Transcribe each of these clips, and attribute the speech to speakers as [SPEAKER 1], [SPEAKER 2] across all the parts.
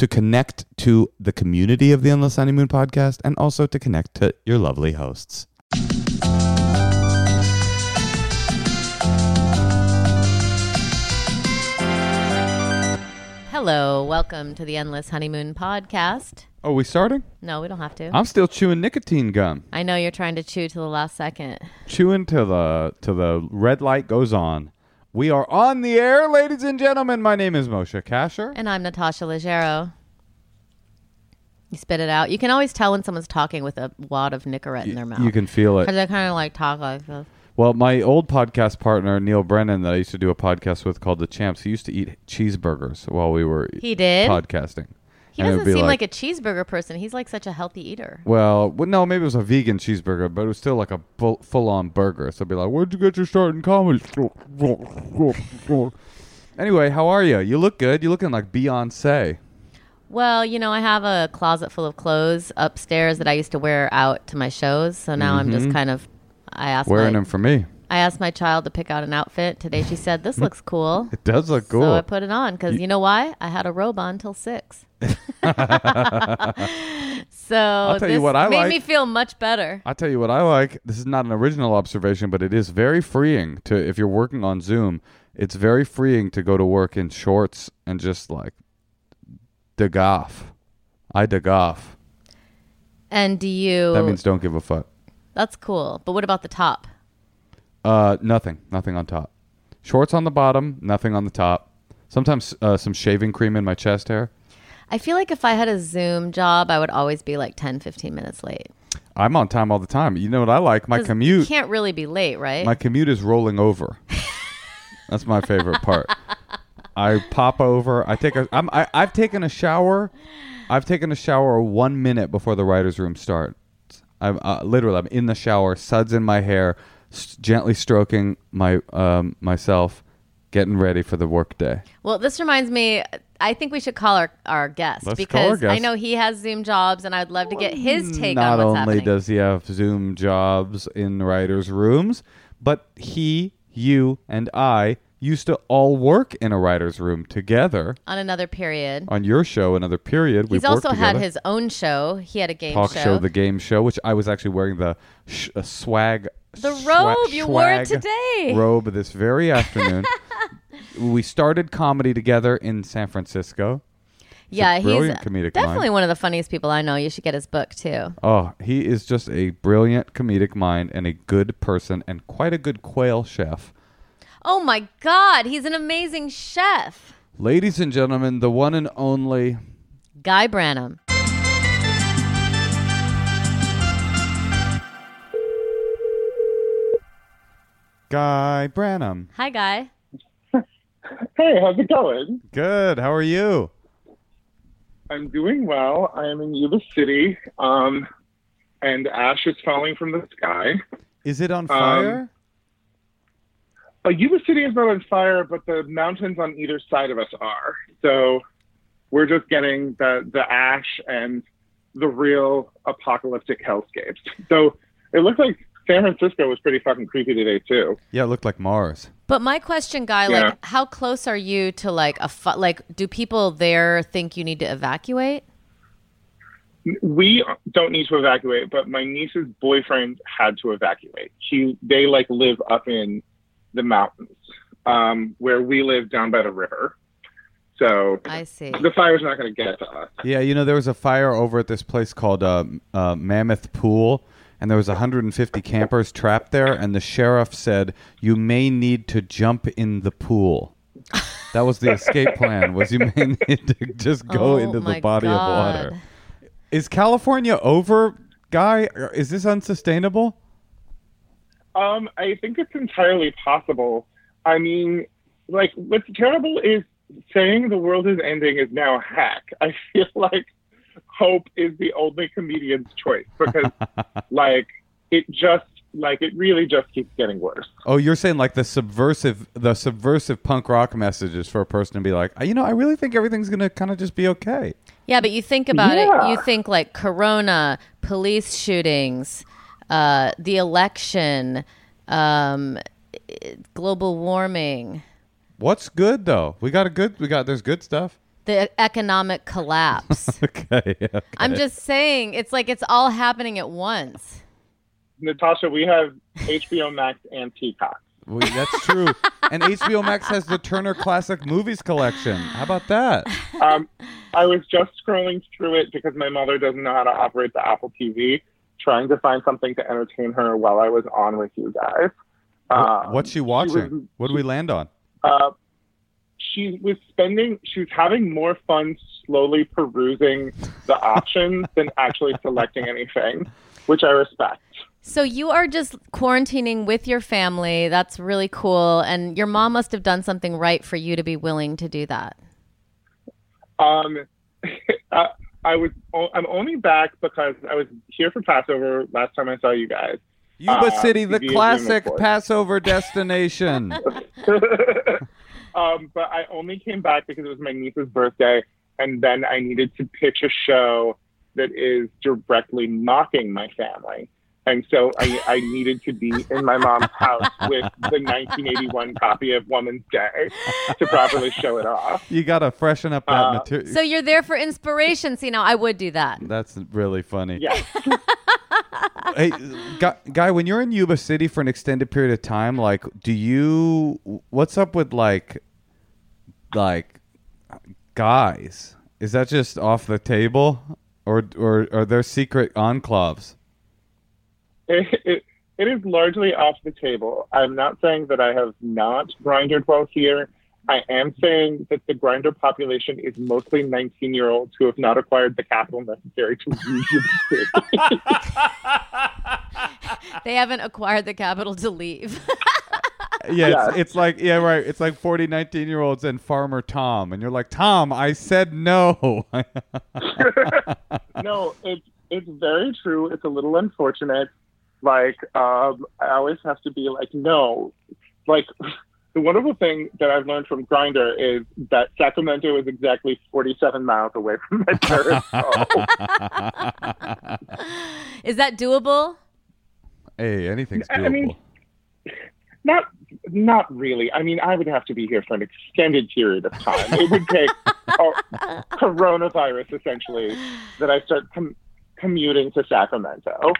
[SPEAKER 1] To connect to the community of the Endless Honeymoon podcast and also to connect to your lovely hosts.
[SPEAKER 2] Hello. Welcome to the Endless Honeymoon podcast.
[SPEAKER 1] Oh, we starting?
[SPEAKER 2] No, we don't have to.
[SPEAKER 1] I'm still chewing nicotine gum.
[SPEAKER 2] I know you're trying to chew to the last second.
[SPEAKER 1] Chewing till the till the red light goes on. We are on the air, ladies and gentlemen. My name is Moshe Kasher.
[SPEAKER 2] And I'm Natasha Leggero. You spit it out. You can always tell when someone's talking with a wad of Nicorette in their mouth.
[SPEAKER 1] You can feel it.
[SPEAKER 2] Because I kind of like talk like this.
[SPEAKER 1] Well, my old podcast partner Neal Brennan, that I used to do a podcast with called The Champs, he used to eat cheeseburgers while we were
[SPEAKER 2] He did?
[SPEAKER 1] podcasting.
[SPEAKER 2] He
[SPEAKER 1] And
[SPEAKER 2] doesn't seem like, a cheeseburger person. He's like such a healthy eater.
[SPEAKER 1] Well, well, no, maybe it was a vegan cheeseburger, but it was still like a full on burger. So I'd be like, "Where'd you get your start in comedy?" anyway, how are you? You look good. You're looking like Beyonce.
[SPEAKER 2] Well, you know, I have a closet full of clothes upstairs that I used to wear out to my shows. So now I'm just kind of. I asked
[SPEAKER 1] Mm-hmm. Wearing
[SPEAKER 2] my,
[SPEAKER 1] them for me.
[SPEAKER 2] I asked my child to pick out an outfit today. She said, "This looks cool."
[SPEAKER 1] It does look cool.
[SPEAKER 2] So I put it on because you, know why? I had a robe on till six. so
[SPEAKER 1] I'll tell you what I
[SPEAKER 2] made
[SPEAKER 1] like.
[SPEAKER 2] me feel much better.
[SPEAKER 1] I tell you what I like. This is not an original observation, but it is very freeing to if you're working on Zoom. It's very freeing to go to work in shorts and just like dig off. I dig off.
[SPEAKER 2] And do you?
[SPEAKER 1] That means don't give a fuck.
[SPEAKER 2] that's cool. But what about the top?
[SPEAKER 1] Uh, nothing. Nothing on top. Shorts on the bottom. Nothing on the top. Sometimes uh, some shaving cream in my chest hair.
[SPEAKER 2] I feel like if I had a Zoom job, I would always be like 10, 15 minutes late.
[SPEAKER 1] I'm on time all the time. You know what I like? My
[SPEAKER 2] 'Cause You
[SPEAKER 1] commute.
[SPEAKER 2] can't really be late, right?
[SPEAKER 1] My commute is rolling over. That's my favorite part. I pop over. I take a. I'm, I, I've taken a shower. I've taken a shower one minute before the writers' room starts. I'm uh, literally. I'm in the shower, suds in my hair, s- gently stroking my um, myself, getting ready for the workday.
[SPEAKER 2] well, this reminds me. I think we should call our, our guest
[SPEAKER 1] Let's call our
[SPEAKER 2] because I know he has Zoom jobs, and I'd love to get his hmm. take
[SPEAKER 1] Not
[SPEAKER 2] on what's
[SPEAKER 1] only
[SPEAKER 2] happening.
[SPEAKER 1] does he have Zoom jobs in writers' rooms, but he, you, and I used to all work in a writer's room together.
[SPEAKER 2] on another period.
[SPEAKER 1] on your show another period.
[SPEAKER 2] He's also had his own show. He had a game
[SPEAKER 1] talk
[SPEAKER 2] show.
[SPEAKER 1] show. the game show, which I was actually wearing the sh- uh, swag.
[SPEAKER 2] The
[SPEAKER 1] swa-
[SPEAKER 2] robe, you wore it today.
[SPEAKER 1] Robe this very afternoon. we started comedy together in San Francisco.
[SPEAKER 2] yeah,
[SPEAKER 1] a
[SPEAKER 2] he's definitely
[SPEAKER 1] mind.
[SPEAKER 2] one of the funniest people I know. You should get his book too.
[SPEAKER 1] Oh, he is just a brilliant comedic mind and a good person and quite a good quail chef.
[SPEAKER 2] Oh my God, he's an amazing chef.
[SPEAKER 1] Ladies and gentlemen, the one and only
[SPEAKER 2] Guy Branum.
[SPEAKER 1] Guy Branum.
[SPEAKER 2] Hi, Guy.
[SPEAKER 3] Hey, how's it going?
[SPEAKER 1] Good. How are you?
[SPEAKER 3] I'm doing well. I am in Yuba City, um, and ash is falling from the sky.
[SPEAKER 1] Is it on
[SPEAKER 3] Um,
[SPEAKER 1] fire?
[SPEAKER 3] Uh, Yuba City is not on fire, but the mountains on either side of us are. So we're just getting the, the ash and the real apocalyptic hellscapes. So it looks like San Francisco was pretty fucking creepy today, too.
[SPEAKER 1] yeah, it looked like Mars.
[SPEAKER 2] But my question, Guy,
[SPEAKER 3] Yeah.
[SPEAKER 2] like, how close are you to like a fu- like? Do people there think you need to evacuate?
[SPEAKER 3] we don't need to evacuate, but my niece's boyfriend had to evacuate. He they like live up in the mountains, um, where we live down by the river. So
[SPEAKER 2] I see.
[SPEAKER 3] the fire's not going to get to us.
[SPEAKER 1] Yeah, you know, there was a fire over at this place called uh, uh, Mammoth Pool, and there was 150 campers trapped there, and the sheriff said, you may need to jump in the pool. That was the escape plan, was you may need to just go
[SPEAKER 2] Oh
[SPEAKER 1] into the
[SPEAKER 2] my
[SPEAKER 1] body of water. Is California over, Guy? Is this unsustainable?
[SPEAKER 3] Um, I think it's entirely possible. I mean, like what's terrible is saying the world is ending is now a hack. I feel like hope is the only comedian's choice because like it just like it really just keeps getting worse.
[SPEAKER 1] Oh, you're saying like the subversive, the subversive punk rock messages for a person to be like, you know, I really think everything's gonna kind of just be okay.
[SPEAKER 2] Yeah, but you think about
[SPEAKER 3] Yeah.
[SPEAKER 2] it. You think like Corona, police shootings, uh, the election, um, global warming,
[SPEAKER 1] What's good though? We got a good. We got there's good stuff.
[SPEAKER 2] the economic collapse.
[SPEAKER 1] Okay. yeah,
[SPEAKER 2] I'm just saying, it's like it's all happening at once.
[SPEAKER 3] Natasha, we have HBO Max and Peacock.
[SPEAKER 1] We, that's true. and HBO Max has the Turner Classic Movies collection. How about that?
[SPEAKER 3] Um, I was just scrolling through it because my mother doesn't know how to operate the Apple TV, trying to find something to entertain her while I was on with you guys. Um,
[SPEAKER 1] What's she
[SPEAKER 3] was-
[SPEAKER 1] watching? What did we land on?
[SPEAKER 3] uh, she was spending, she was having more fun slowly perusing the options than actually selecting anything, which I respect.
[SPEAKER 2] So you are just quarantining with your family. That's really cool. And your mom must have done something right for you to be willing to do that.
[SPEAKER 3] Um, I, I was, I'm only back because I was here for Passover last time I saw you guys.
[SPEAKER 1] Yuba
[SPEAKER 3] Uh,
[SPEAKER 1] City, the classic. Passover destination.
[SPEAKER 3] um, but I only came back because it was my niece's birthday, and then I needed to pitch a show that is directly mocking my family. And so I, I needed to be in my mom's house with the 1981 copy of Woman's Day to properly show it off.
[SPEAKER 1] you got to freshen up that
[SPEAKER 3] Uh,
[SPEAKER 1] material.
[SPEAKER 2] So you're there for inspiration. See, now I would do that.
[SPEAKER 1] That's really funny.
[SPEAKER 3] Yeah.
[SPEAKER 1] hey, guy, guy, when you're in Yuba City for an extended period of time, like, do you? What's up with like, like, guys? Is that just off the table, or or are there secret enclaves?
[SPEAKER 3] It, it, it is largely off the table. I'm not saying that I have not grindered well here. I am saying that the Grindr population is mostly 19 year olds who have not acquired the capital necessary to leave the city.
[SPEAKER 2] They haven't acquired the capital to leave.
[SPEAKER 1] Yeah,
[SPEAKER 3] Yeah.
[SPEAKER 1] It's, it's like yeah, right. It's like 40 19 year olds and Farmer Tom, and you're like, Tom, I said no.
[SPEAKER 3] no, it's it's very true. It's a little unfortunate. Like, um, I always have to be like, no. Like, the wonderful thing that I've learned from Grindr is that Sacramento is exactly 47 miles away from my parents' home.
[SPEAKER 2] Is that doable?
[SPEAKER 1] hey, anything's doable.
[SPEAKER 3] I mean, not not really. I mean, I would have to be here for an extended period of time. It would take coronavirus essentially that I start com- commuting to Sacramento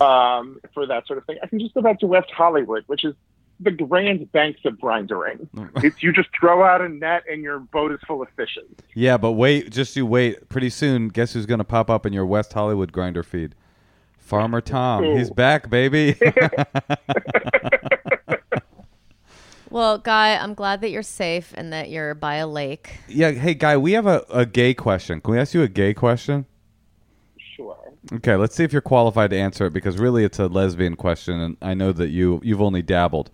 [SPEAKER 3] um, for that sort of thing. I can just go back to West Hollywood, which is the Grand Banks of grindering. it's you just throw out a net and your boat is full of fishes.
[SPEAKER 1] Yeah, but wait, just you wait. Pretty soon, guess who's going to pop up in your West Hollywood Grindr feed? Farmer Tom.
[SPEAKER 3] Ooh.
[SPEAKER 1] He's back, baby.
[SPEAKER 2] Well, Guy, I'm glad that you're safe and that you're by a lake.
[SPEAKER 1] yeah, hey, guy, we have a, a gay question. Can we ask you a gay question? Okay, let's see if you're qualified to answer it because really it's a lesbian question, and I know that you you've only dabbled.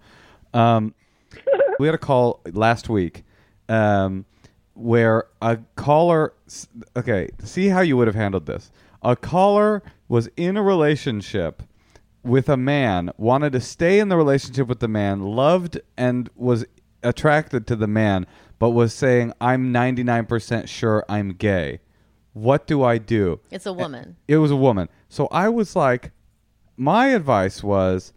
[SPEAKER 1] Um, we had a call last week um, where a caller. Okay, see how you would have handled this. A caller was in a relationship with a man, wanted to stay in the relationship with the man, loved and was attracted to the man, but was saying, "I'm 99% sure I'm gay." What do I do?
[SPEAKER 2] It's a woman.
[SPEAKER 1] It was a woman. So I was like, my advice was,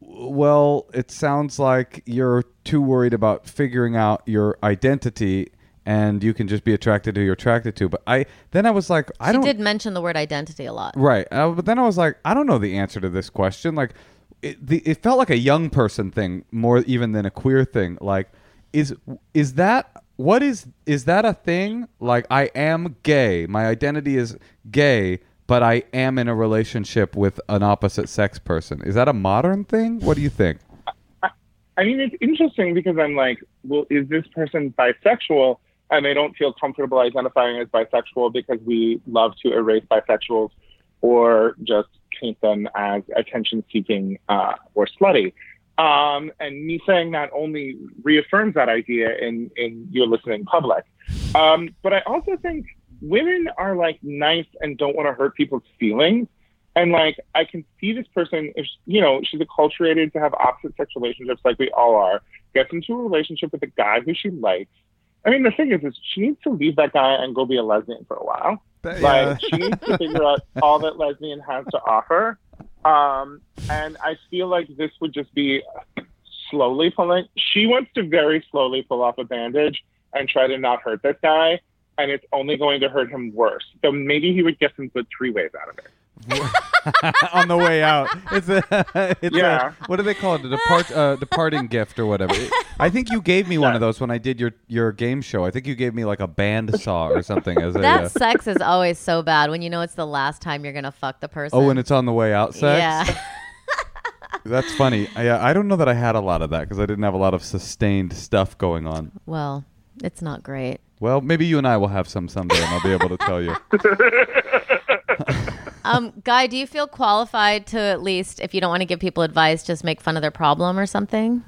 [SPEAKER 1] well, it sounds like you're too worried about figuring out your identity and you can just be attracted to who you're attracted to. But I then I was like, I
[SPEAKER 2] She
[SPEAKER 1] don't
[SPEAKER 2] did mention the word identity a lot.
[SPEAKER 1] right. Uh, but then I was like, I don't know the answer to this question. Like, it, the, it felt like a young person thing more even than a queer thing. Like, is is that what is is that a thing? Like, I am gay. My identity is gay. But I am in a relationship with an opposite sex person. Is that a modern thing? What do you think?
[SPEAKER 3] I mean, it's interesting because I'm like, well, is this person bisexual? And they don't feel comfortable identifying as bisexual because we love to erase bisexuals or just paint them as attention seeking uh, or slutty. Um, and me saying that only reaffirms that idea in, in your listening public. Um, but I also think women are like nice and don't want to hurt people's feelings. And like, I can see this person, if you know, she's acculturated to have opposite sex relationships like we all are, gets into a relationship with a guy who she likes. I mean, the thing is, is she needs to leave that guy and go be a lesbian for a while.
[SPEAKER 1] That-
[SPEAKER 3] Like, she needs to figure out all that lesbian has to offer. Um, and I feel like this would just be slowly pulling. She wants to very slowly pull off a bandage and try to not hurt this guy, and it's only going to hurt him worse. So maybe he would get some good three ways out of it.
[SPEAKER 1] on the way out. It's a, it's
[SPEAKER 3] Yeah.
[SPEAKER 1] a what do they call it? A depart, uh, departing gift or whatever. I think you gave me one of those when I did your your game show. I think you gave me like a band saw or something as a.
[SPEAKER 2] That
[SPEAKER 1] uh,
[SPEAKER 2] sex is always so bad when you know it's the last time you're gonna fuck the person.
[SPEAKER 1] oh, and it's on the way out sex.
[SPEAKER 2] Yeah.
[SPEAKER 1] That's funny. I, uh, I don't know that I had a lot of that because I didn't have a lot of sustained stuff going on.
[SPEAKER 2] well, it's not great.
[SPEAKER 1] Well, maybe you and I will have some someday, and I'll be able to tell you.
[SPEAKER 2] Um, Guy, do you feel qualified to at least, if you don't want to give people advice, just make fun of their problem or something?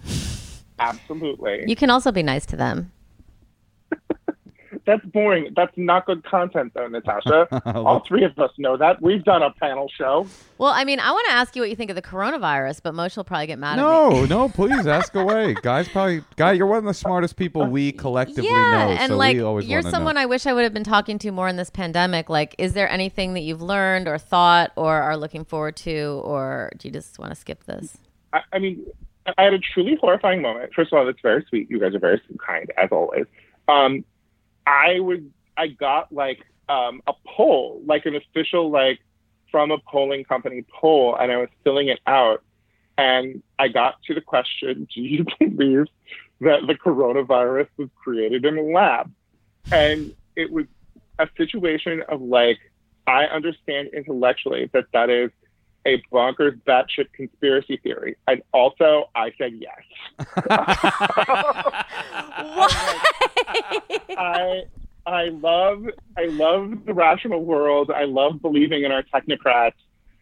[SPEAKER 3] Absolutely.
[SPEAKER 2] You can also be nice to them.
[SPEAKER 3] That's boring. That's not good content, though, Natasha. All three of us know that. We've done a panel show.
[SPEAKER 2] Well, I mean, I want to ask you what you think of the coronavirus, but Moshe will probably get mad at me.
[SPEAKER 1] No, no, please ask away, guys. Probably, guy, you're one of the smartest people we collectively
[SPEAKER 2] yeah,
[SPEAKER 1] know.
[SPEAKER 2] and
[SPEAKER 1] so
[SPEAKER 2] like
[SPEAKER 1] we always
[SPEAKER 2] you're someone
[SPEAKER 1] know.
[SPEAKER 2] I wish I would have been talking to more in this pandemic. Like, is there anything that you've learned or thought or are looking forward to, or do you just want to skip this?
[SPEAKER 3] I, I mean, I had a truly horrifying moment. First of all, that's very sweet. You guys are very kind, as always. Um, I was, I got like um, a poll, like an official, like from a polling company poll, and I was filling it out. And I got to the question Do you believe that the coronavirus was created in a lab? And it was a situation of like, I understand intellectually that that is a bonkers batshit conspiracy theory. And also, I said yes. I I love I love the rational world. I love believing in our technocrats.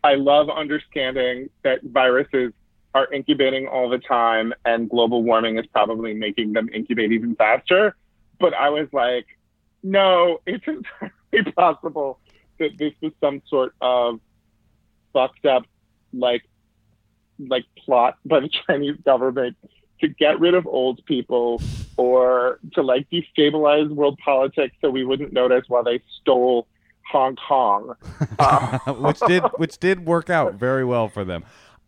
[SPEAKER 3] I love understanding that viruses are incubating all the time and global warming is probably making them incubate even faster. But I was like, no, it's entirely possible that this was some sort of fucked up like like plot by the Chinese government to get rid of old people or to like destabilize world politics so we wouldn't notice while they stole Hong Kong. Uh,
[SPEAKER 1] which did which did work out very well for them.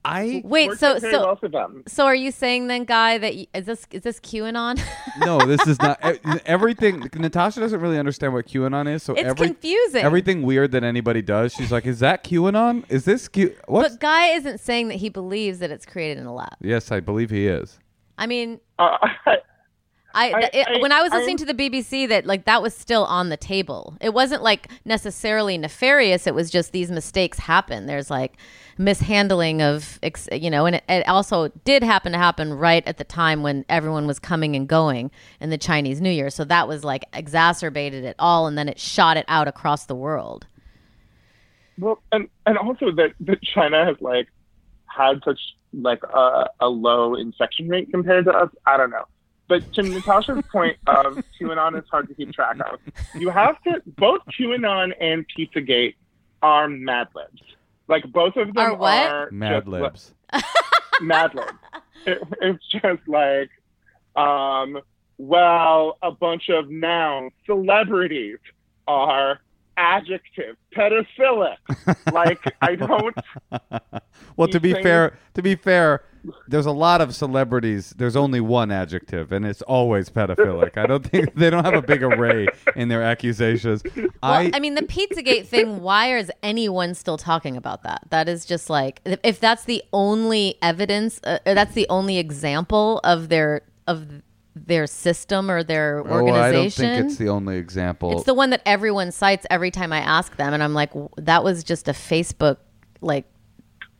[SPEAKER 1] I
[SPEAKER 2] Wait, so so
[SPEAKER 3] well for them.
[SPEAKER 2] so are you saying then, Guy, that y- is this is this QAnon?
[SPEAKER 1] no, this is not e- everything. Natasha doesn't really understand what QAnon is, so
[SPEAKER 2] it's
[SPEAKER 1] every
[SPEAKER 2] confusing.
[SPEAKER 1] everything weird that anybody does, she's like, "Is that QAnon? Is this Q? What?"
[SPEAKER 2] but Guy isn't saying that he believes that it's created in a lab.
[SPEAKER 1] yes, I believe he is.
[SPEAKER 2] I mean,
[SPEAKER 3] Uh,
[SPEAKER 2] I,
[SPEAKER 3] I-
[SPEAKER 2] th- it,
[SPEAKER 3] I-
[SPEAKER 2] when I was
[SPEAKER 3] I-
[SPEAKER 2] listening to the BBC, that like that was still on the table. It wasn't like necessarily nefarious. It was just these mistakes happen. There's like mishandling of, you know, and it, it also did happen to happen right at the time when everyone was coming and going in the Chinese New Year. So that was like exacerbated it all, and then it shot it out across the world.
[SPEAKER 3] well, and and also that that China has like had such like a, a low infection rate compared to us. I don't know. But to Natasha's point of QAnon is hard to keep track of, you have to both QAnon and Pizzagate are Mad Libs. Like both of them
[SPEAKER 2] Are what?
[SPEAKER 3] are
[SPEAKER 1] Mad
[SPEAKER 3] just, like,
[SPEAKER 1] Libs.
[SPEAKER 3] Mad Libs. It, it's just like, um, well, a bunch of now celebrities are adjective, pedophilic. like I don't.
[SPEAKER 1] well, to be
[SPEAKER 3] things-
[SPEAKER 1] fair, to be fair, there's a lot of celebrities. There's only one adjective, and it's always pedophilic. I don't think they don't have a big array in their accusations.
[SPEAKER 2] Well,
[SPEAKER 1] I,
[SPEAKER 2] I, mean, the Pizzagate thing. Why is anyone still talking about that? That is just like if- if that's the only evidence, uh, that's the only example of their of their system or their organization.
[SPEAKER 1] oh,
[SPEAKER 2] organization.
[SPEAKER 1] I don't think it's the only example.
[SPEAKER 2] It's the one that everyone cites every time I ask them, and I'm like, that was just a Facebook like.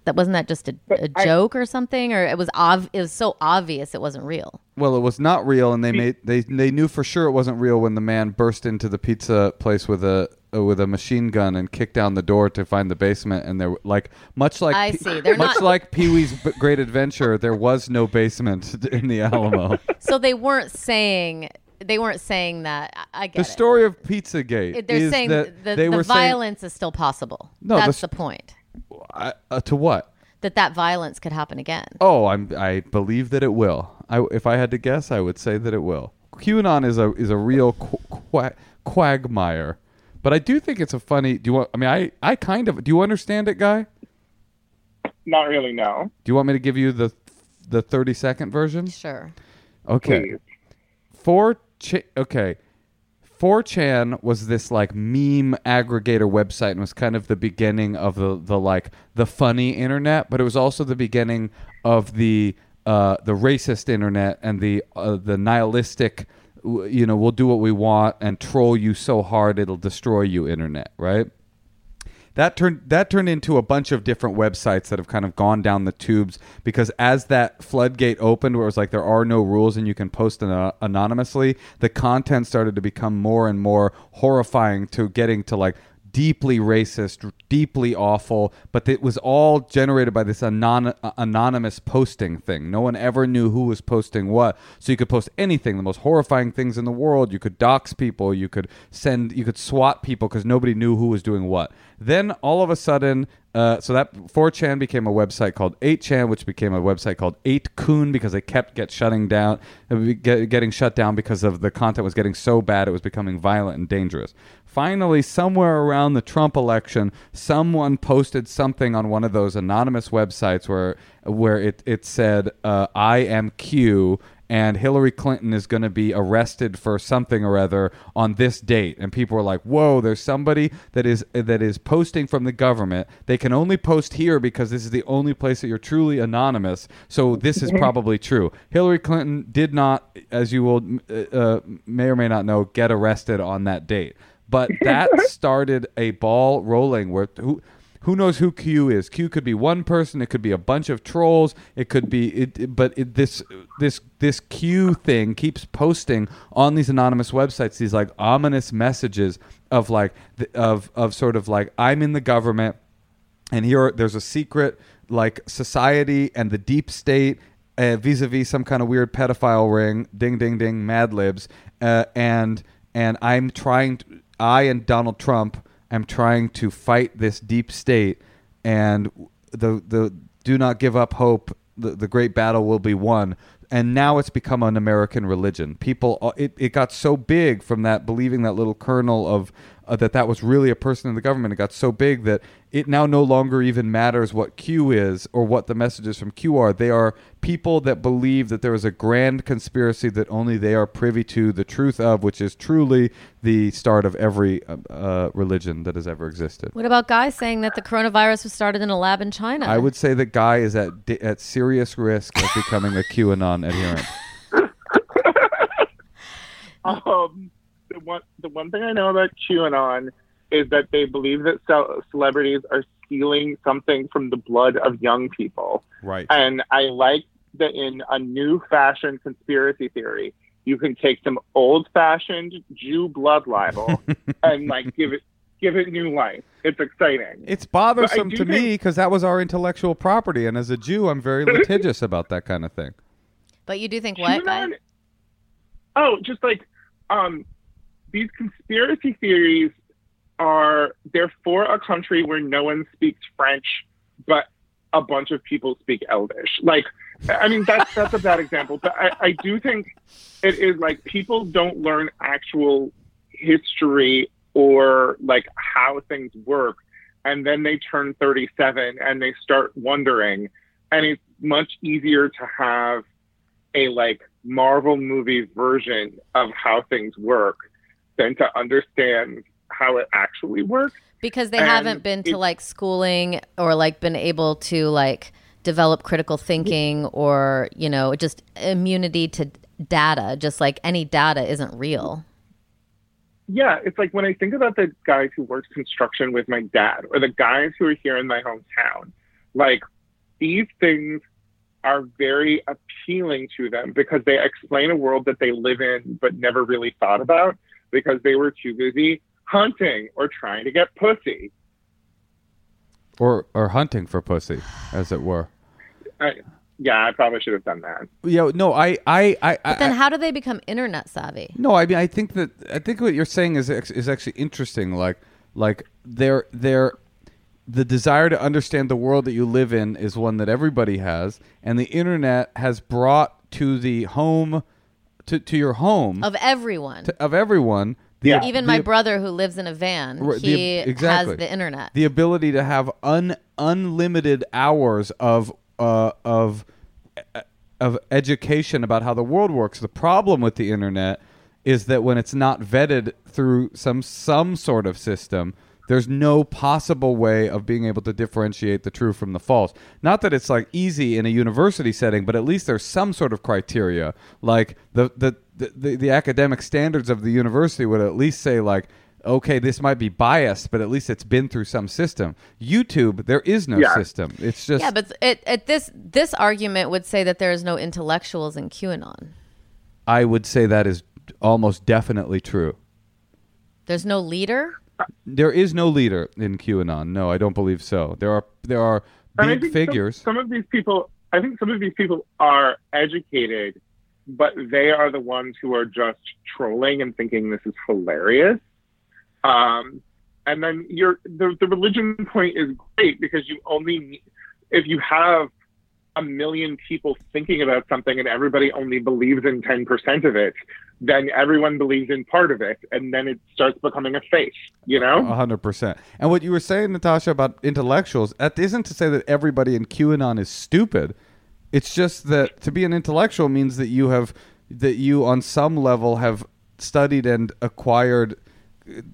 [SPEAKER 2] That wasn't that just a joke or something, or it was ov- It was so obvious it wasn't real.
[SPEAKER 1] Well, it was not real, and they made they they knew for sure it wasn't real when the man burst into the pizza place with a uh, with a machine gun and kicked down the door to find the basement. And there, like much like
[SPEAKER 2] I
[SPEAKER 1] Pe-
[SPEAKER 2] see. They're
[SPEAKER 1] much
[SPEAKER 2] not-
[SPEAKER 1] like Pee Wee's B- Great Adventure, there was no basement in the Alamo.
[SPEAKER 2] So they weren't saying they weren't saying that. I, I get
[SPEAKER 1] the
[SPEAKER 2] it.
[SPEAKER 1] story of Pizzagate
[SPEAKER 2] It- They're
[SPEAKER 1] is
[SPEAKER 2] saying
[SPEAKER 1] that
[SPEAKER 2] the,
[SPEAKER 1] they
[SPEAKER 2] the
[SPEAKER 1] were saying
[SPEAKER 2] violence is still possible.
[SPEAKER 1] No,
[SPEAKER 2] that's
[SPEAKER 1] the-
[SPEAKER 2] the point.
[SPEAKER 1] I- uh, to what?
[SPEAKER 2] That that violence could happen again.
[SPEAKER 1] Oh, I'm I believe that it will. I, if I had to guess, I would say that it will. QAnon is a is a real qu- qu- quagmire, but I do think it's a funny. Do you want? I mean, I I kind of. Do you understand it, guy?
[SPEAKER 3] Not really. No.
[SPEAKER 1] Do you want me to give you the the thirty second version?
[SPEAKER 2] Sure.
[SPEAKER 1] Okay.
[SPEAKER 3] Please.
[SPEAKER 1] Four. Ch- okay. 4chan was this like meme aggregator website and was kind of the beginning of the, the like the funny internet, but it was also the beginning of the uh, the racist internet and the uh, the nihilistic w- you know we'll do what we want and troll you so hard it'll destroy you internet, right? that turned that turned into a bunch of different websites that have kind of gone down the tubes because as that floodgate opened where it was like there are no rules and you can post an- anonymously the content started to become more and more horrifying to getting to like deeply racist deeply awful but it was all generated by this anon- uh, anonymous posting thing. No one ever knew who was posting what. So you could post anything the most horrifying things in the world. You could dox people. You could send you could swat people because nobody knew who was doing what. Then all of a sudden, uh, so that 4chan became a website called 8chan, which became a website called 8kun because they kept get shutting down, uh, get, getting shut down because of the content was getting so bad it was becoming violent and dangerous. Finally, somewhere around the Trump election, someone posted something on one of those anonymous websites where where it it said uh, "I am Q." and Hillary Clinton is going to be arrested for something or other on this date. And people were like whoa there's somebody that is that is posting from the government. They can only post here because this is the only place that you're truly anonymous. So this is probably true. Hillary Clinton did not as you will uh, uh, may or may not know get arrested on that date but that started a ball rolling where who who knows who Q is? Q could be one person. It could be a bunch of trolls. It could be it. But it, this this this Q thing keeps posting on these anonymous websites these like ominous messages of like of of sort of like I'm in the government and here there's a secret like society and the deep state uh, vis-a-vis some kind of weird pedophile ring ding ding ding mad libs uh, and and i'm trying to, i and donald trump am trying to fight this deep state and the the do not give up hope the, the great battle will be won. And now it's become an american religion. People uh, it, it got so big from that believing that little kernel of uh, that that was really a person in the government it got so big that it now no longer even matters what q is or what the messages from q are they are people that believe that there is a grand conspiracy that only they are privy to the truth of which is truly the start of every uh, uh, religion that has ever existed
[SPEAKER 2] What about Guy saying that the coronavirus was started in a lab in China?
[SPEAKER 1] I would say that Guy is at at serious risk of becoming a QAnon adherent.
[SPEAKER 3] Um, the one the one thing I know about QAnon is that they believe that ce- celebrities are stealing something from the blood of young people,
[SPEAKER 1] Right.
[SPEAKER 3] and I like that in a new fashioned conspiracy theory, you can take some old fashioned Jew blood libel and like give it give it new life. It's exciting.
[SPEAKER 1] It's bothersome
[SPEAKER 3] do
[SPEAKER 1] to me because that was our intellectual property, and as a Jew, I'm very litigious about that kind of thing.
[SPEAKER 2] But you do think what?
[SPEAKER 3] QAnon- oh, just like um, these conspiracy theories are they're for a country where no one speaks French, but a bunch of people speak Elvish. Like, I mean, that's that's a bad example, but I, I do think it is like people don't learn actual history or like how things work, and then they turn 37 and they start wondering, and it's much easier to have a like Marvel movie version of how things work than to understand how it actually works.
[SPEAKER 2] Because they
[SPEAKER 3] And
[SPEAKER 2] haven't been to
[SPEAKER 3] it-
[SPEAKER 2] like schooling or like been able to like develop critical thinking or, you know, just immunity to data, just like any data isn't real.
[SPEAKER 3] Yeah, it's like when I think about the guys who worked construction with my dad or the guys who are here in my hometown, like these things are very appealing to them because they explain a world that they live in but never really thought about because they were too busy hunting or trying to get pussy.
[SPEAKER 1] Or or hunting for pussy, as it were.
[SPEAKER 3] I, yeah, I probably should have done that.
[SPEAKER 1] Yeah, no, I, I, I,
[SPEAKER 2] But then how do they become internet savvy?
[SPEAKER 1] No, I mean, I think that I think what you're saying is is actually interesting. Like, like their their the desire to understand the world that you live in is one that everybody has, and the internet has brought to the home, to to your home
[SPEAKER 2] Of everyone.
[SPEAKER 1] to, of everyone. The,
[SPEAKER 3] Yeah.
[SPEAKER 2] Even
[SPEAKER 1] the-
[SPEAKER 2] my brother who lives in a van,
[SPEAKER 1] Right, the-
[SPEAKER 2] he
[SPEAKER 1] exactly.
[SPEAKER 2] has the internet.
[SPEAKER 1] the ability to have un, unlimited hours of uh, of of education about how the world works. The problem with the internet is that when it's not vetted through some some sort of system, there's no possible way of being able to differentiate the true from the false. Not that it's like easy in a university setting, but at least there's some sort of criteria. Like the the the, the, the academic standards of the university would at least say like okay, this might be biased, but at least it's been through some system. YouTube, there is no
[SPEAKER 3] Yeah.
[SPEAKER 1] system. It's just
[SPEAKER 2] yeah, but it, it, this this argument would say that there is no intellectuals in QAnon.
[SPEAKER 1] I would say that is almost definitely true.
[SPEAKER 2] There's no leader.
[SPEAKER 1] There is no leader in QAnon. No, I don't believe so. There are there are big
[SPEAKER 3] think some-
[SPEAKER 1] figures.
[SPEAKER 3] Some, of these people, I think some of these people are educated, but they are the ones who are just trolling and thinking this is hilarious. Um, and then your the, the religion point is great because you only if you have a million people thinking about something and everybody only believes in 10% of it, then everyone believes in part of it and then it starts becoming a faith, you know?
[SPEAKER 1] Hundred percent. And what you were saying, Natasha, about intellectuals, that isn't to say that everybody in QAnon is stupid. It's just that to be an intellectual means that you have that you on some level have studied and acquired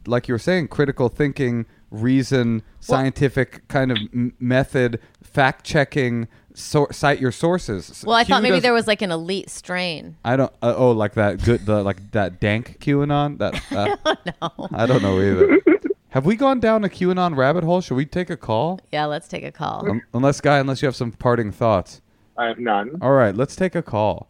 [SPEAKER 1] like you were saying critical thinking reason scientific kind of m- method fact checking so- cite your sources
[SPEAKER 2] Well, I
[SPEAKER 1] Q
[SPEAKER 2] thought maybe
[SPEAKER 1] does-
[SPEAKER 2] there was like an elite strain.
[SPEAKER 1] I don't. Uh, oh, like that good. The like that dank QAnon. That, that
[SPEAKER 2] No.
[SPEAKER 1] I don't know either. Have we gone down a QAnon rabbit hole? Should we take a call?
[SPEAKER 2] Yeah, let's take a call.
[SPEAKER 1] Um, unless, guy, unless you have some parting thoughts.
[SPEAKER 3] I have none.
[SPEAKER 1] All right, let's take a call.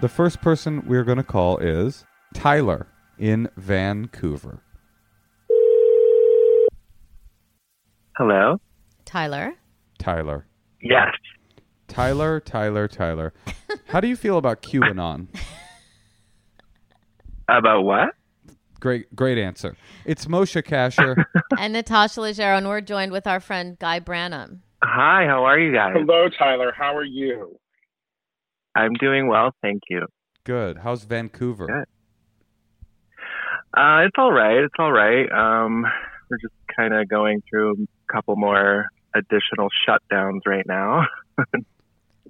[SPEAKER 1] The first person we're going to call is Tyler in Vancouver.
[SPEAKER 4] Hello?
[SPEAKER 2] Tyler.
[SPEAKER 1] Tyler.
[SPEAKER 4] Yes.
[SPEAKER 1] Tyler, Tyler, Tyler. How do you feel about QAnon?
[SPEAKER 4] About what?
[SPEAKER 1] Great, great answer. It's Moshe Kasher.
[SPEAKER 2] and Natasha Leggero, and we're joined with our friend Guy Branum.
[SPEAKER 4] Hi, how are you guys?
[SPEAKER 3] Hello, Tyler. How are you?
[SPEAKER 4] I'm doing well, thank you.
[SPEAKER 1] Good. How's Vancouver?
[SPEAKER 4] Good. Uh, it's all right. It's all right. Um, we're just kind of going through a couple more additional shutdowns right now.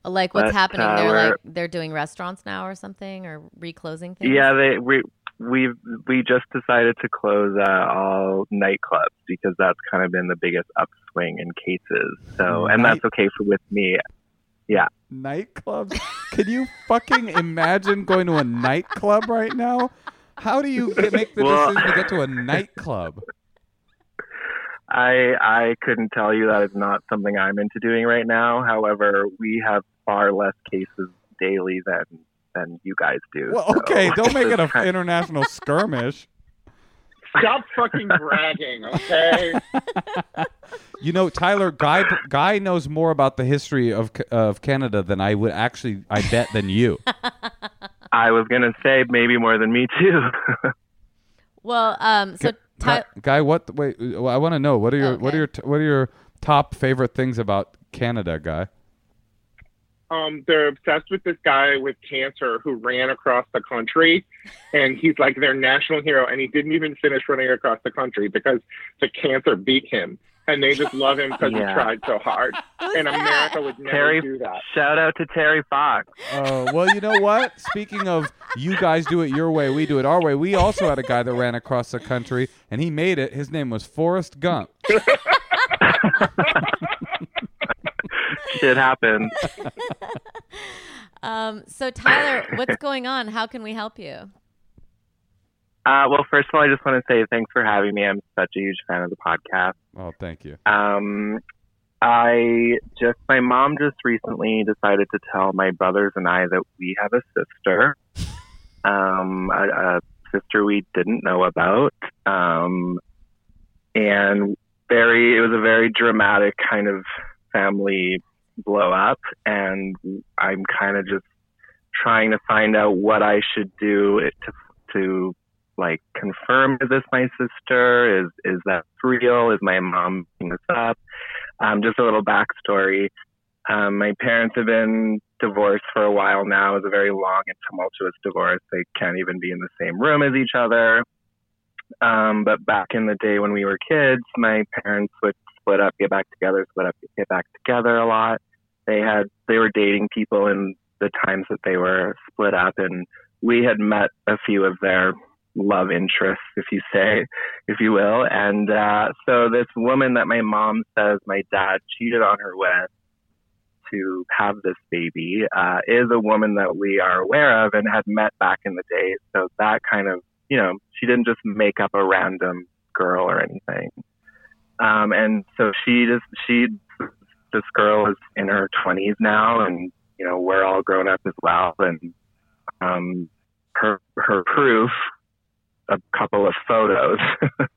[SPEAKER 2] Like what's
[SPEAKER 4] But,
[SPEAKER 2] happening?
[SPEAKER 4] uh,
[SPEAKER 2] they're like they're doing restaurants now or something, or reclosing things.
[SPEAKER 4] yeah, they we we we just decided to close uh, all nightclubs because that's kind of been the biggest upswing in cases. So, and that's okay for with me.
[SPEAKER 1] Nightclubs? Can you fucking imagine going to a nightclub right now? How do you get, make the
[SPEAKER 4] Well-
[SPEAKER 1] decision to get to a nightclub?
[SPEAKER 4] I I couldn't tell you that is not something I'm into doing right now. However, we have far less cases daily than than you guys do.
[SPEAKER 1] Well,
[SPEAKER 4] so
[SPEAKER 1] okay, don't make it an international skirmish.
[SPEAKER 3] Stop fucking bragging, okay?
[SPEAKER 1] You know, Tyler, Guy Guy knows more about the history of of Canada than I would actually. I bet than you.
[SPEAKER 4] I was gonna say maybe more than me too.
[SPEAKER 2] Well, um, so
[SPEAKER 1] Guy,
[SPEAKER 2] Ty-
[SPEAKER 1] Guy, what? Wait, well, I want to know what are your what are your what are your top favorite things about Canada, Guy?
[SPEAKER 3] Um, they're obsessed with this guy with cancer who ran across the country, and he's like their national hero. And he didn't even finish running across the country because the cancer beat him, and they just love him because
[SPEAKER 4] Yeah.
[SPEAKER 3] he tried so hard.
[SPEAKER 2] Who's
[SPEAKER 3] and
[SPEAKER 2] that?
[SPEAKER 3] America would never
[SPEAKER 4] Terry,
[SPEAKER 3] do that.
[SPEAKER 4] shout out to Terry Fox.
[SPEAKER 1] Uh, well, you know what? Speaking of you guys do it your way, we do it our way. We also had a guy that ran across the country, and he made it. His name was Forrest Gump.
[SPEAKER 4] Shit happens.
[SPEAKER 2] Um, so Tyler, what's going on? How can we help you?
[SPEAKER 4] Uh, well, first of all, I just want to say thanks for having me. I'm such a huge fan of the podcast.
[SPEAKER 1] Oh, thank you.
[SPEAKER 4] Um, I just, my mom just recently decided to tell my brothers and I that we have a sister, um, a, a sister we didn't know about. Um, and very, it was a very dramatic kind of family blow up. And I'm kind of just trying to find out what I should do to, to like confirm is this my sister? Is is that real? Is my mom making this up? Um, just a little backstory. Um, my parents have been divorced for a while now. It was a very long and tumultuous divorce. They can't even be in the same room as each other. Um, but back in the day when we were kids, my parents would split up, get back together, split up, get back together a lot. They had they were dating people in the times that they were split up, and we had met a few of their love interests, if you say, if you will. And uh, so this woman that my mom says my dad cheated on her with to have this baby uh, is a woman that we are aware of and had met back in the day. So that kind of, you know, she didn't just make up a random girl or anything. Um, and so she just, she, this girl is in her 20s now, and, you know, we're all grown up as well. And um, her, her proof a couple of photos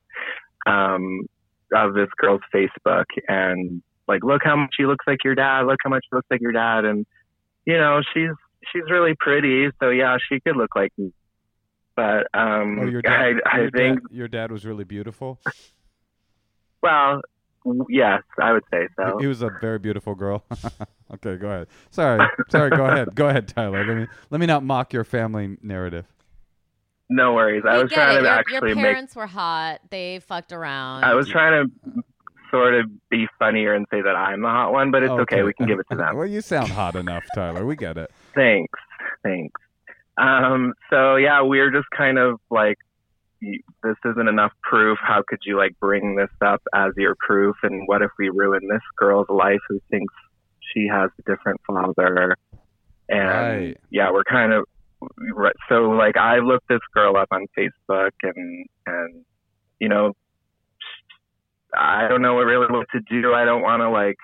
[SPEAKER 4] um, of this girl's Facebook and like, look how much she looks like your dad. Look how much she looks like your dad. And you know, she's she's really pretty, so yeah, she could look like me. But um,
[SPEAKER 1] Oh, your
[SPEAKER 4] I,
[SPEAKER 1] dad,
[SPEAKER 4] I
[SPEAKER 1] your,
[SPEAKER 4] think,
[SPEAKER 1] dad your dad was really beautiful.
[SPEAKER 4] Well, yes, I would say so.
[SPEAKER 1] He was a very beautiful girl. okay, go ahead. Sorry, sorry. Go ahead. Go ahead, Tyler. Let me let me not mock your family narrative.
[SPEAKER 4] No worries. I
[SPEAKER 2] We
[SPEAKER 4] was
[SPEAKER 2] get
[SPEAKER 4] trying
[SPEAKER 2] it.
[SPEAKER 4] to
[SPEAKER 2] Your,
[SPEAKER 4] actually
[SPEAKER 2] your
[SPEAKER 4] make.
[SPEAKER 2] parents were hot. They fucked around.
[SPEAKER 4] I was trying to sort of be funnier and say that I'm the hot one, but it's okay. We can give it to them.
[SPEAKER 1] well, you sound hot enough, Tyler. We get it.
[SPEAKER 4] Thanks. Thanks. Um, so yeah, we're just kind of like, y- this isn't enough proof. How could you like bring this up as your proof? And what if we ruin this girl's life who thinks she has a different father? And
[SPEAKER 1] Right.
[SPEAKER 4] yeah, we're kind of. So like, I looked this girl up on Facebook, and and you know, I don't know what really what to do. I don't want to like.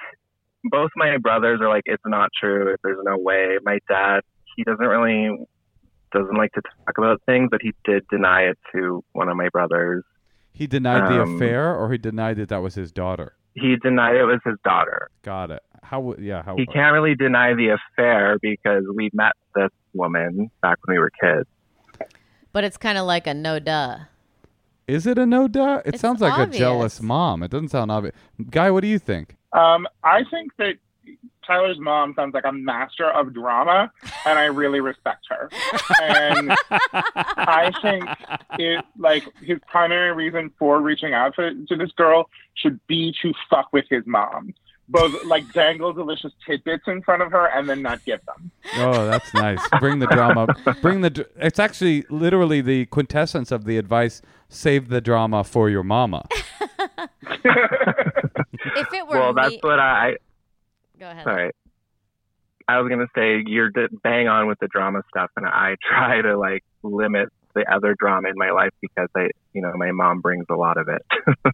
[SPEAKER 4] Both my brothers are like, it's not true. There's no way. My dad, he doesn't really doesn't like to talk about things, but he did deny it to one of my brothers.
[SPEAKER 1] He denied the
[SPEAKER 4] Um,
[SPEAKER 1] affair, or he denied that that was his daughter.
[SPEAKER 4] He denied it was his daughter.
[SPEAKER 1] Got it. How? w- Yeah. How?
[SPEAKER 4] He can't really deny the affair because we met this woman back when we were kids.
[SPEAKER 2] but it's kind of like a no duh.
[SPEAKER 1] Is it a no duh? It
[SPEAKER 2] It's
[SPEAKER 1] sounds like
[SPEAKER 2] obvious.
[SPEAKER 1] a jealous mom. It doesn't sound obvious. Guy, what do you think?
[SPEAKER 3] Um, I think that Tyler's mom sounds like a master of drama, and I really respect her. And I think it like his primary reason for reaching out to, to this girl should be to fuck with his mom. Both like dangle delicious tidbits in front of her and then not give them.
[SPEAKER 1] Oh, that's nice. Bring the drama. Bring the. It's actually literally the quintessence of the advice: save the drama for your mama.
[SPEAKER 2] If it were
[SPEAKER 4] Well, that's what I.
[SPEAKER 2] go ahead.
[SPEAKER 4] Sorry. I was gonna say you're bang on with the drama stuff, and I try to like limit the other drama in my life because I, you know, my mom brings a lot of it.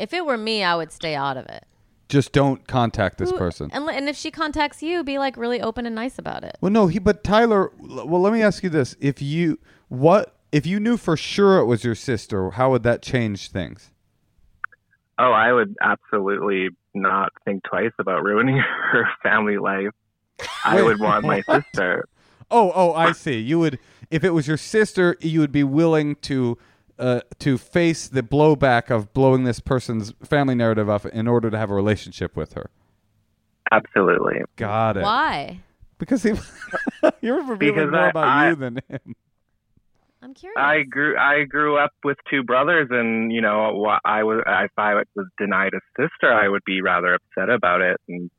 [SPEAKER 2] If it were me, I would stay out of it.
[SPEAKER 1] Just don't contact this
[SPEAKER 2] Who-
[SPEAKER 1] person.
[SPEAKER 2] And, and if she contacts you, be like really open and nice about it.
[SPEAKER 1] Well, no, he. But Tyler, well, let me ask you this: If you what if you knew for sure it was your sister, how would that change things?
[SPEAKER 4] Oh, I would absolutely not think twice about ruining her family life. I would want my sister.
[SPEAKER 1] Oh, oh, I see. You would, if it was your sister, you would be willing to, uh, to face the blowback of blowing this person's family narrative up in order to have a relationship with her.
[SPEAKER 4] Absolutely.
[SPEAKER 1] Got it.
[SPEAKER 2] Why?
[SPEAKER 1] Because he, you're revealing
[SPEAKER 4] Because
[SPEAKER 1] more
[SPEAKER 4] I-
[SPEAKER 1] about
[SPEAKER 4] I-
[SPEAKER 1] you than him.
[SPEAKER 2] I'm curious.
[SPEAKER 4] I grew I grew up with two brothers, and you know, I was if I was denied a sister, I would be rather upset about it, and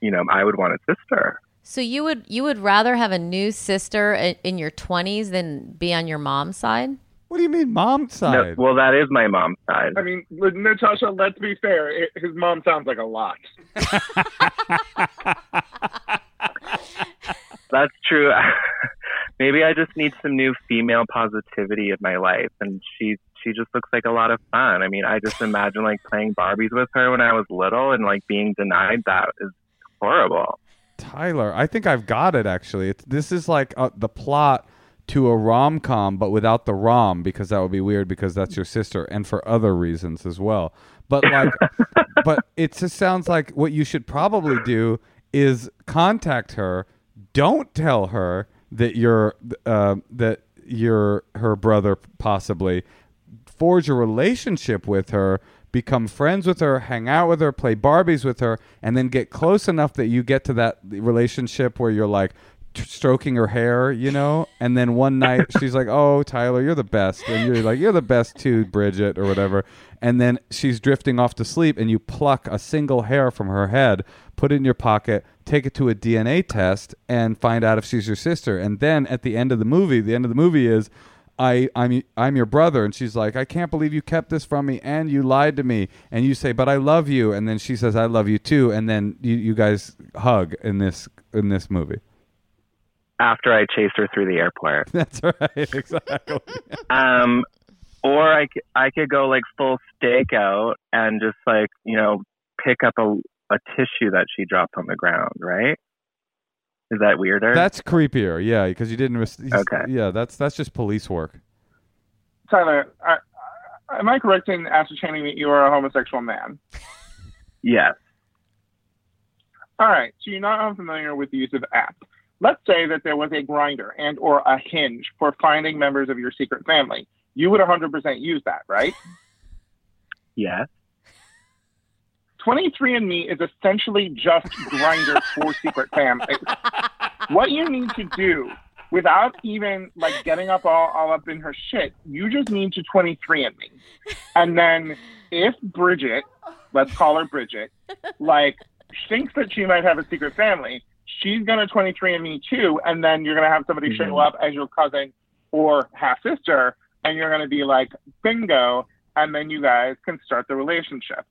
[SPEAKER 4] you know, I would want a sister.
[SPEAKER 2] so you would you would rather have a new sister in, in your 20s than be on your mom's side?
[SPEAKER 1] What do you mean, mom
[SPEAKER 4] No,
[SPEAKER 1] side?
[SPEAKER 4] well, that is my mom's side.
[SPEAKER 3] I mean, Natasha, let's be fair. It, his mom sounds like a lot.
[SPEAKER 4] That's true. Maybe I just need some new female positivity in my life, and she she just looks like a lot of fun. I mean, I just imagine like playing Barbies with her when I was little, and like being denied that is horrible.
[SPEAKER 1] Tyler, I think I've got it. Actually, it's, this is like uh, the plot to a rom com, but without the rom, because that would be weird because that's your sister, and for other reasons as well. But like, but it just sounds like what you should probably do is contact her. Don't tell her that you're uh, that you're her brother, possibly. Forge a relationship with her, become friends with her, hang out with her, play Barbies with her, and then get close enough that you get to that relationship where you're like t- stroking her hair, you know, and then one night she's like, "Oh, Tyler, you're the best," and you're like, "You're the best too, Bridget," or whatever, and then she's drifting off to sleep, and you pluck a single hair from her head, put it in your pocket, take it to a DNA test, and find out if she's your sister, and then at the end of the movie, the end of the movie is. I, I'm I'm your brother, and she's like, I can't believe you kept this from me, and you lied to me, and you say, but I love you, and then she says, I love you too, and then you, you guys hug in this in this movie.
[SPEAKER 4] After I chased her through the airport,
[SPEAKER 1] That's right, exactly.
[SPEAKER 4] um, or I could, I could go like full stakeout and just like you know pick up a a tissue that she dropped on the ground, right? Is that weirder?
[SPEAKER 1] that's creepier, yeah, because you didn't. Res-
[SPEAKER 4] Okay.
[SPEAKER 1] Yeah, that's that's just police work.
[SPEAKER 3] Tyler, I, I, am I correct in ascertaining that you are a homosexual man?
[SPEAKER 4] yes.
[SPEAKER 3] All right, so you're not unfamiliar with the use of apps. Let's say that there was a Grindr and or a hinge for finding members of your secret family. You would 100% use that, right?
[SPEAKER 4] Yes.
[SPEAKER 3] 23andMe is essentially just Grindr for secret Fam. What you need to do without even like getting up all, all up in her shit, you just need to 23andMe. And then if Bridget, let's call her Bridget, like thinks that she might have a secret family, she's gonna 23andMe too, and then you're gonna have somebody show
[SPEAKER 4] Mhm.
[SPEAKER 3] up as your cousin or half sister, and you're gonna be like, bingo, and then you guys can start the relationship.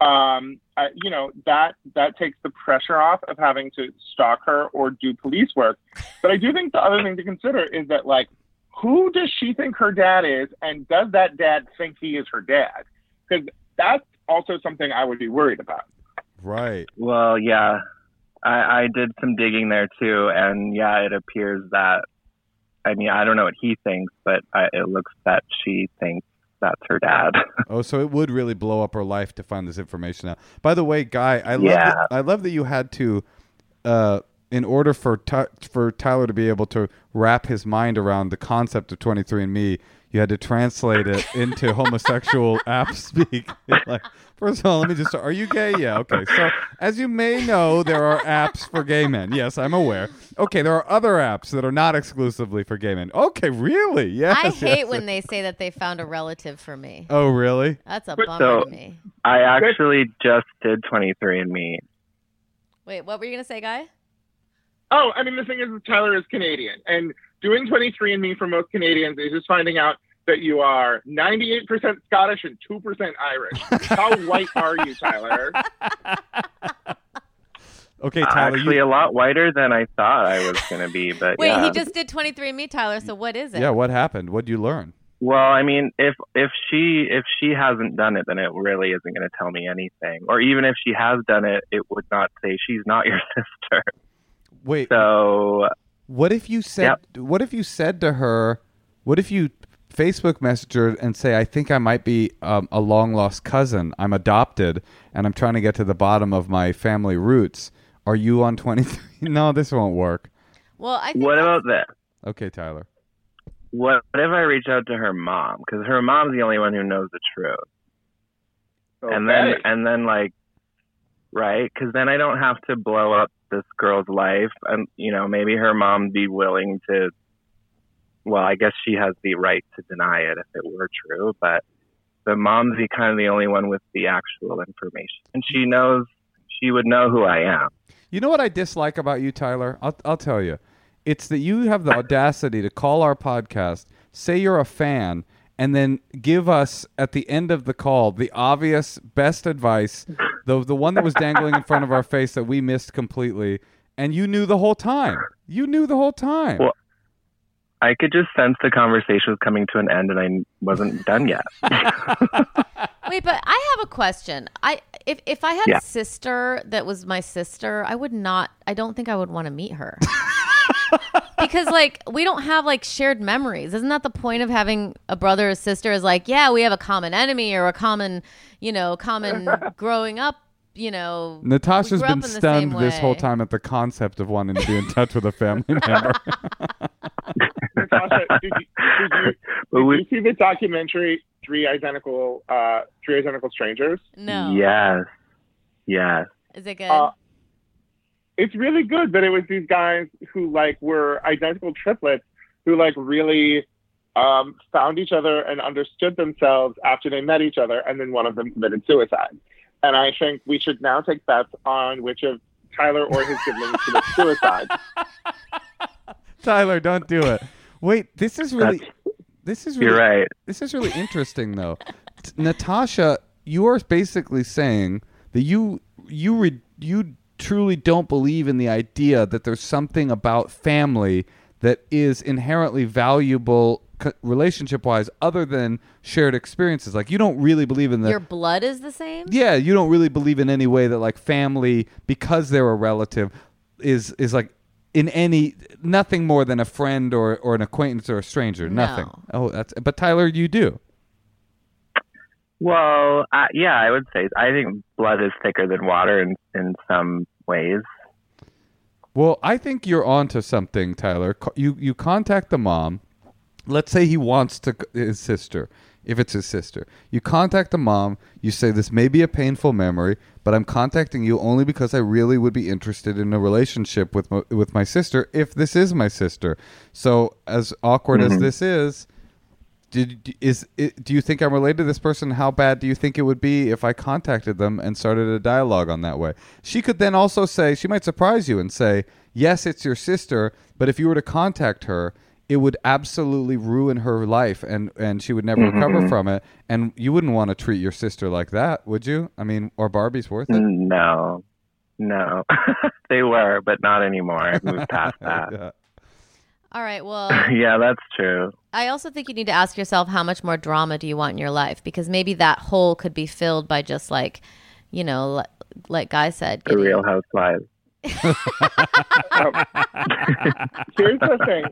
[SPEAKER 3] Um, uh, you know that that takes the pressure off of having to stalk her or do police work. But I do think the other thing to consider is that like, who does she think her dad is, and does that dad think he is her dad? Because that's also something I would be worried about.
[SPEAKER 1] Right.
[SPEAKER 4] Well, yeah, I, I did some digging there too, and yeah, it appears that. I mean, I don't know what he thinks, but I, it looks that she thinks that's her dad.
[SPEAKER 1] Oh, so it would really blow up her life to find this information out. By the way, Guy, I love
[SPEAKER 4] Yeah.
[SPEAKER 1] that, I love that you had to, uh, in order for Ty- for Tyler to be able to wrap his mind around the concept of 23andMe, you had to translate it into homosexual app speak. like, first of all, let me just. Are you gay? Yeah. Okay. So, as you may know, there are apps for gay men. Yes, I'm aware. Okay, there are other apps that are not exclusively for gay men. Okay, really? Yes.
[SPEAKER 2] I hate
[SPEAKER 1] yes.
[SPEAKER 2] when they say that they found a relative for me.
[SPEAKER 1] Oh, really?
[SPEAKER 2] That's a bummer
[SPEAKER 4] So-
[SPEAKER 2] to me.
[SPEAKER 4] I actually just did 23andMe.
[SPEAKER 2] Wait, what were you gonna say, guy?
[SPEAKER 3] Oh, I mean, the thing is, Tyler is Canadian, and doing 23andMe for most Canadians is just finding out that you are 98% Scottish and 2% Irish. How white are you, Tyler?
[SPEAKER 1] Okay, Tyler.
[SPEAKER 4] actually,
[SPEAKER 1] you,
[SPEAKER 4] a lot whiter than I thought I was going to be, but
[SPEAKER 2] Wait,
[SPEAKER 4] yeah.
[SPEAKER 2] he just did 23andMe, Tyler. So what is it?
[SPEAKER 1] yeah. What happened? What would you learn?
[SPEAKER 4] Well, I mean, if if she if she hasn't done it, then it really isn't going to tell me anything. Or even if she has done it, it would not say she's not your sister.
[SPEAKER 1] Wait,
[SPEAKER 4] So
[SPEAKER 1] what if you said? What if you said to her? What if you Facebook Messenger and say, "I think I might be um, a long lost cousin. I'm adopted, and I'm trying to get to the bottom of my family roots. Are you on 23?" no, this won't work.
[SPEAKER 2] Well, I think
[SPEAKER 4] what
[SPEAKER 2] that's-
[SPEAKER 4] about that?
[SPEAKER 1] Okay, Tyler.
[SPEAKER 4] What if I reach out to her mom? Because her mom's the only one who knows the truth. And then and then like, right? Because then I don't have to blow up this girl's life, and you know maybe her mom be willing to. Well, I guess she has the right to deny it if it were true, but the mom's the kind of the only one with the actual information, and she knows she would know who I am.
[SPEAKER 1] You know what I dislike about you, Tyler? I'll, I'll tell you. It's that you have the audacity to call our podcast, say you're a fan, and then give us at the end of the call the obvious best advice, the the one that was dangling in front of our face that we missed completely, and you knew the whole time. You knew the whole time.
[SPEAKER 4] Well- I could just sense the conversation was coming to an end, and I wasn't done yet.
[SPEAKER 2] Wait, but I have a question. I if if I had
[SPEAKER 4] Yeah.
[SPEAKER 2] a sister that was my sister, I would not. I don't think I would want to meet her. because like we don't have like shared memories. Isn't that the point of having a brother or sister? Is like, yeah, we have a common enemy or a common, you know, common growing up. You know,
[SPEAKER 1] Natasha's
[SPEAKER 2] we grew up
[SPEAKER 1] been stunned this whole time at the concept of wanting to be in touch with a family member.
[SPEAKER 3] Natasha, did you, did you,
[SPEAKER 4] But
[SPEAKER 3] did
[SPEAKER 4] we-
[SPEAKER 3] you see the documentary Three Identical uh, Three Identical Strangers?
[SPEAKER 2] No,
[SPEAKER 4] Yes, yes.
[SPEAKER 2] is it good?
[SPEAKER 3] Uh, It's really good, but it was these guys who like were identical triplets who like really um, found each other and understood themselves after they met each other, and then one of them committed suicide. And I think we should now take bets on which of Tyler or his siblings commits suicide.
[SPEAKER 1] Tyler, don't do it. Wait, this is really this is really
[SPEAKER 4] You're right.
[SPEAKER 1] This is really interesting, though. T- Natasha, you are basically saying that you you re- you truly don't believe in the idea that there's something about family that is inherently valuable co- relationship-wise, other than shared experiences. Like you don't really believe in the
[SPEAKER 2] Your blood is the same.
[SPEAKER 1] yeah, you don't really believe in any way that like family because they're a relative is is like in any nothing more than a friend or or an acquaintance or a stranger.
[SPEAKER 2] No.
[SPEAKER 1] Nothing. Oh, that's but Tyler, you do.
[SPEAKER 4] Well, uh, yeah, I would say I think blood is thicker than water in in some ways.
[SPEAKER 1] Well, I think you're onto something, Tyler. You you contact the mom. Let's say he wants to his sister. If it's his sister, you contact the mom. You say this may be a painful memory, but I'm contacting you only because I really would be interested in a relationship with my, with my sister. If this is my sister, so as awkward as mm-hmm. this is, did is do you think I'm related to this person? How bad do you think it would be if I contacted them and started a dialogue on that way? She could then also say she might surprise you and say, "Yes, it's your sister, but if you were to contact her, it would absolutely ruin her life and and she would never mm-hmm, recover mm-hmm. from it, and you wouldn't want to treat your sister like that, would you? I mean, or Barbie's worth it."
[SPEAKER 4] Mm, no, no, they were, but not anymore. I've moved past that.
[SPEAKER 1] Yeah.
[SPEAKER 2] All right. Well,
[SPEAKER 4] yeah, that's true.
[SPEAKER 2] I also think you need to ask yourself how much more drama do you want in your life because maybe that hole could be filled by just like, you know, li- like Guy said,
[SPEAKER 4] The Real Housewives.
[SPEAKER 3] Here's the thing.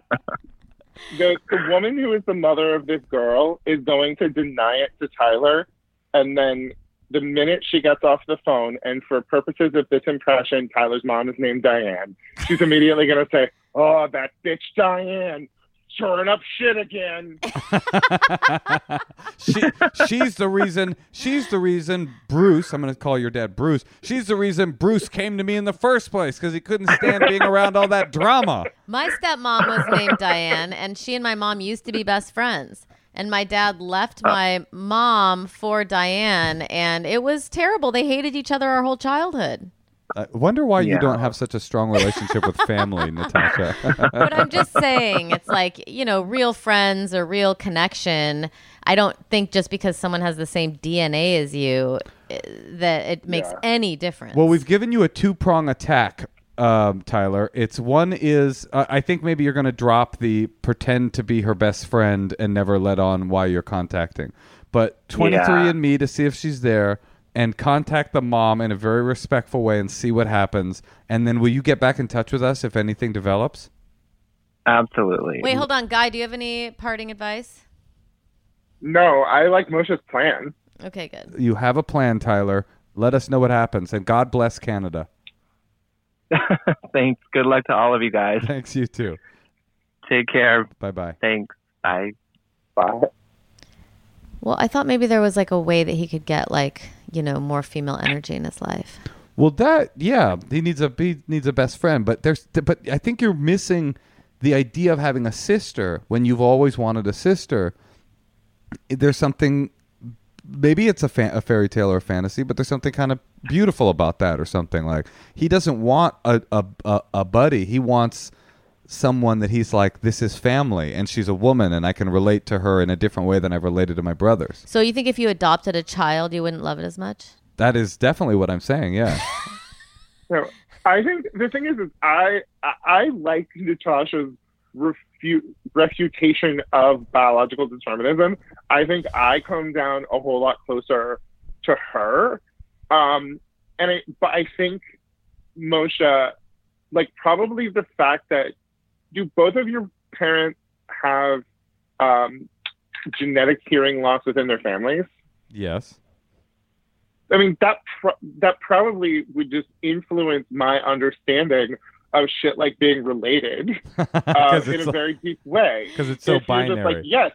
[SPEAKER 3] The, the woman who is the mother of this girl is going to deny it to Tyler. And then the minute she gets off the phone, and for purposes of this impression, Tyler's mom is named Diane, she's immediately going to say, Oh, that bitch Diane, stirring up shit again.
[SPEAKER 1] she she's the reason she's the reason Bruce I'm going to call your dad Bruce she's the reason Bruce came to me in the first place cuz he couldn't stand being around all that drama
[SPEAKER 2] My stepmom was named Diane, and she and my mom used to be best friends. And my dad left uh. my mom for Diane, and it was terrible. They hated each other our whole childhood.
[SPEAKER 1] I wonder why you don't have such a strong relationship with family Natasha
[SPEAKER 2] But I'm just saying, it's like, you know, real friends or real connection. I don't think just because someone has the same DNA as you eh, that it makes
[SPEAKER 3] Yeah.
[SPEAKER 2] any difference.
[SPEAKER 1] well we've given you a two-prong attack um, Tyler. It's one is uh, I think maybe you're going to drop the pretend to be her best friend and never let on why you're contacting. But 23
[SPEAKER 4] Yeah.
[SPEAKER 1] and me to see if she's there and contact the mom in a very respectful way and see what happens. And then will you get back in touch with us if anything develops?
[SPEAKER 4] Absolutely.
[SPEAKER 2] Wait, hold on, Guy. Do you have any parting advice?
[SPEAKER 3] No, I like Moshe's plan.
[SPEAKER 2] Okay, good.
[SPEAKER 1] You have a plan, Tyler. Let us know what happens. And God bless Canada.
[SPEAKER 4] Thanks. Good luck to all of you guys.
[SPEAKER 1] Thanks, you too.
[SPEAKER 4] Take care.
[SPEAKER 1] Bye bye.
[SPEAKER 4] Thanks. Bye.
[SPEAKER 3] Bye.
[SPEAKER 2] Well, I thought maybe there was like a way that he could get like you know more female energy in his life.
[SPEAKER 1] Well, that yeah, he needs a he needs a best friend, but there's but I think you're missing the idea of having a sister when you've always wanted a sister. There's something maybe it's a, fa- a fairy tale or a fantasy, but there's something kind of beautiful about that or something like he doesn't want a a, a, a buddy. He wants someone that he's like this is family and she's a woman and I can relate to her in a different way than I've related to my brothers.
[SPEAKER 2] So you think if you adopted a child, you wouldn't love it as much?
[SPEAKER 1] That is definitely what I'm saying, yeah.
[SPEAKER 3] No, I think the thing is, is I I, I like Natasha's refute, refutation of biological determinism. I think I come down a whole lot closer to her, um, and I, but I think Moshe, like probably the fact that do both of your parents have um, genetic hearing loss within their families?
[SPEAKER 1] yes.
[SPEAKER 3] I mean, that pro- that probably would just influence my understanding of shit like being related uh, in a
[SPEAKER 1] like-
[SPEAKER 3] very deep way.
[SPEAKER 1] Because it's so
[SPEAKER 3] If you're just
[SPEAKER 1] binary.
[SPEAKER 3] like, yes,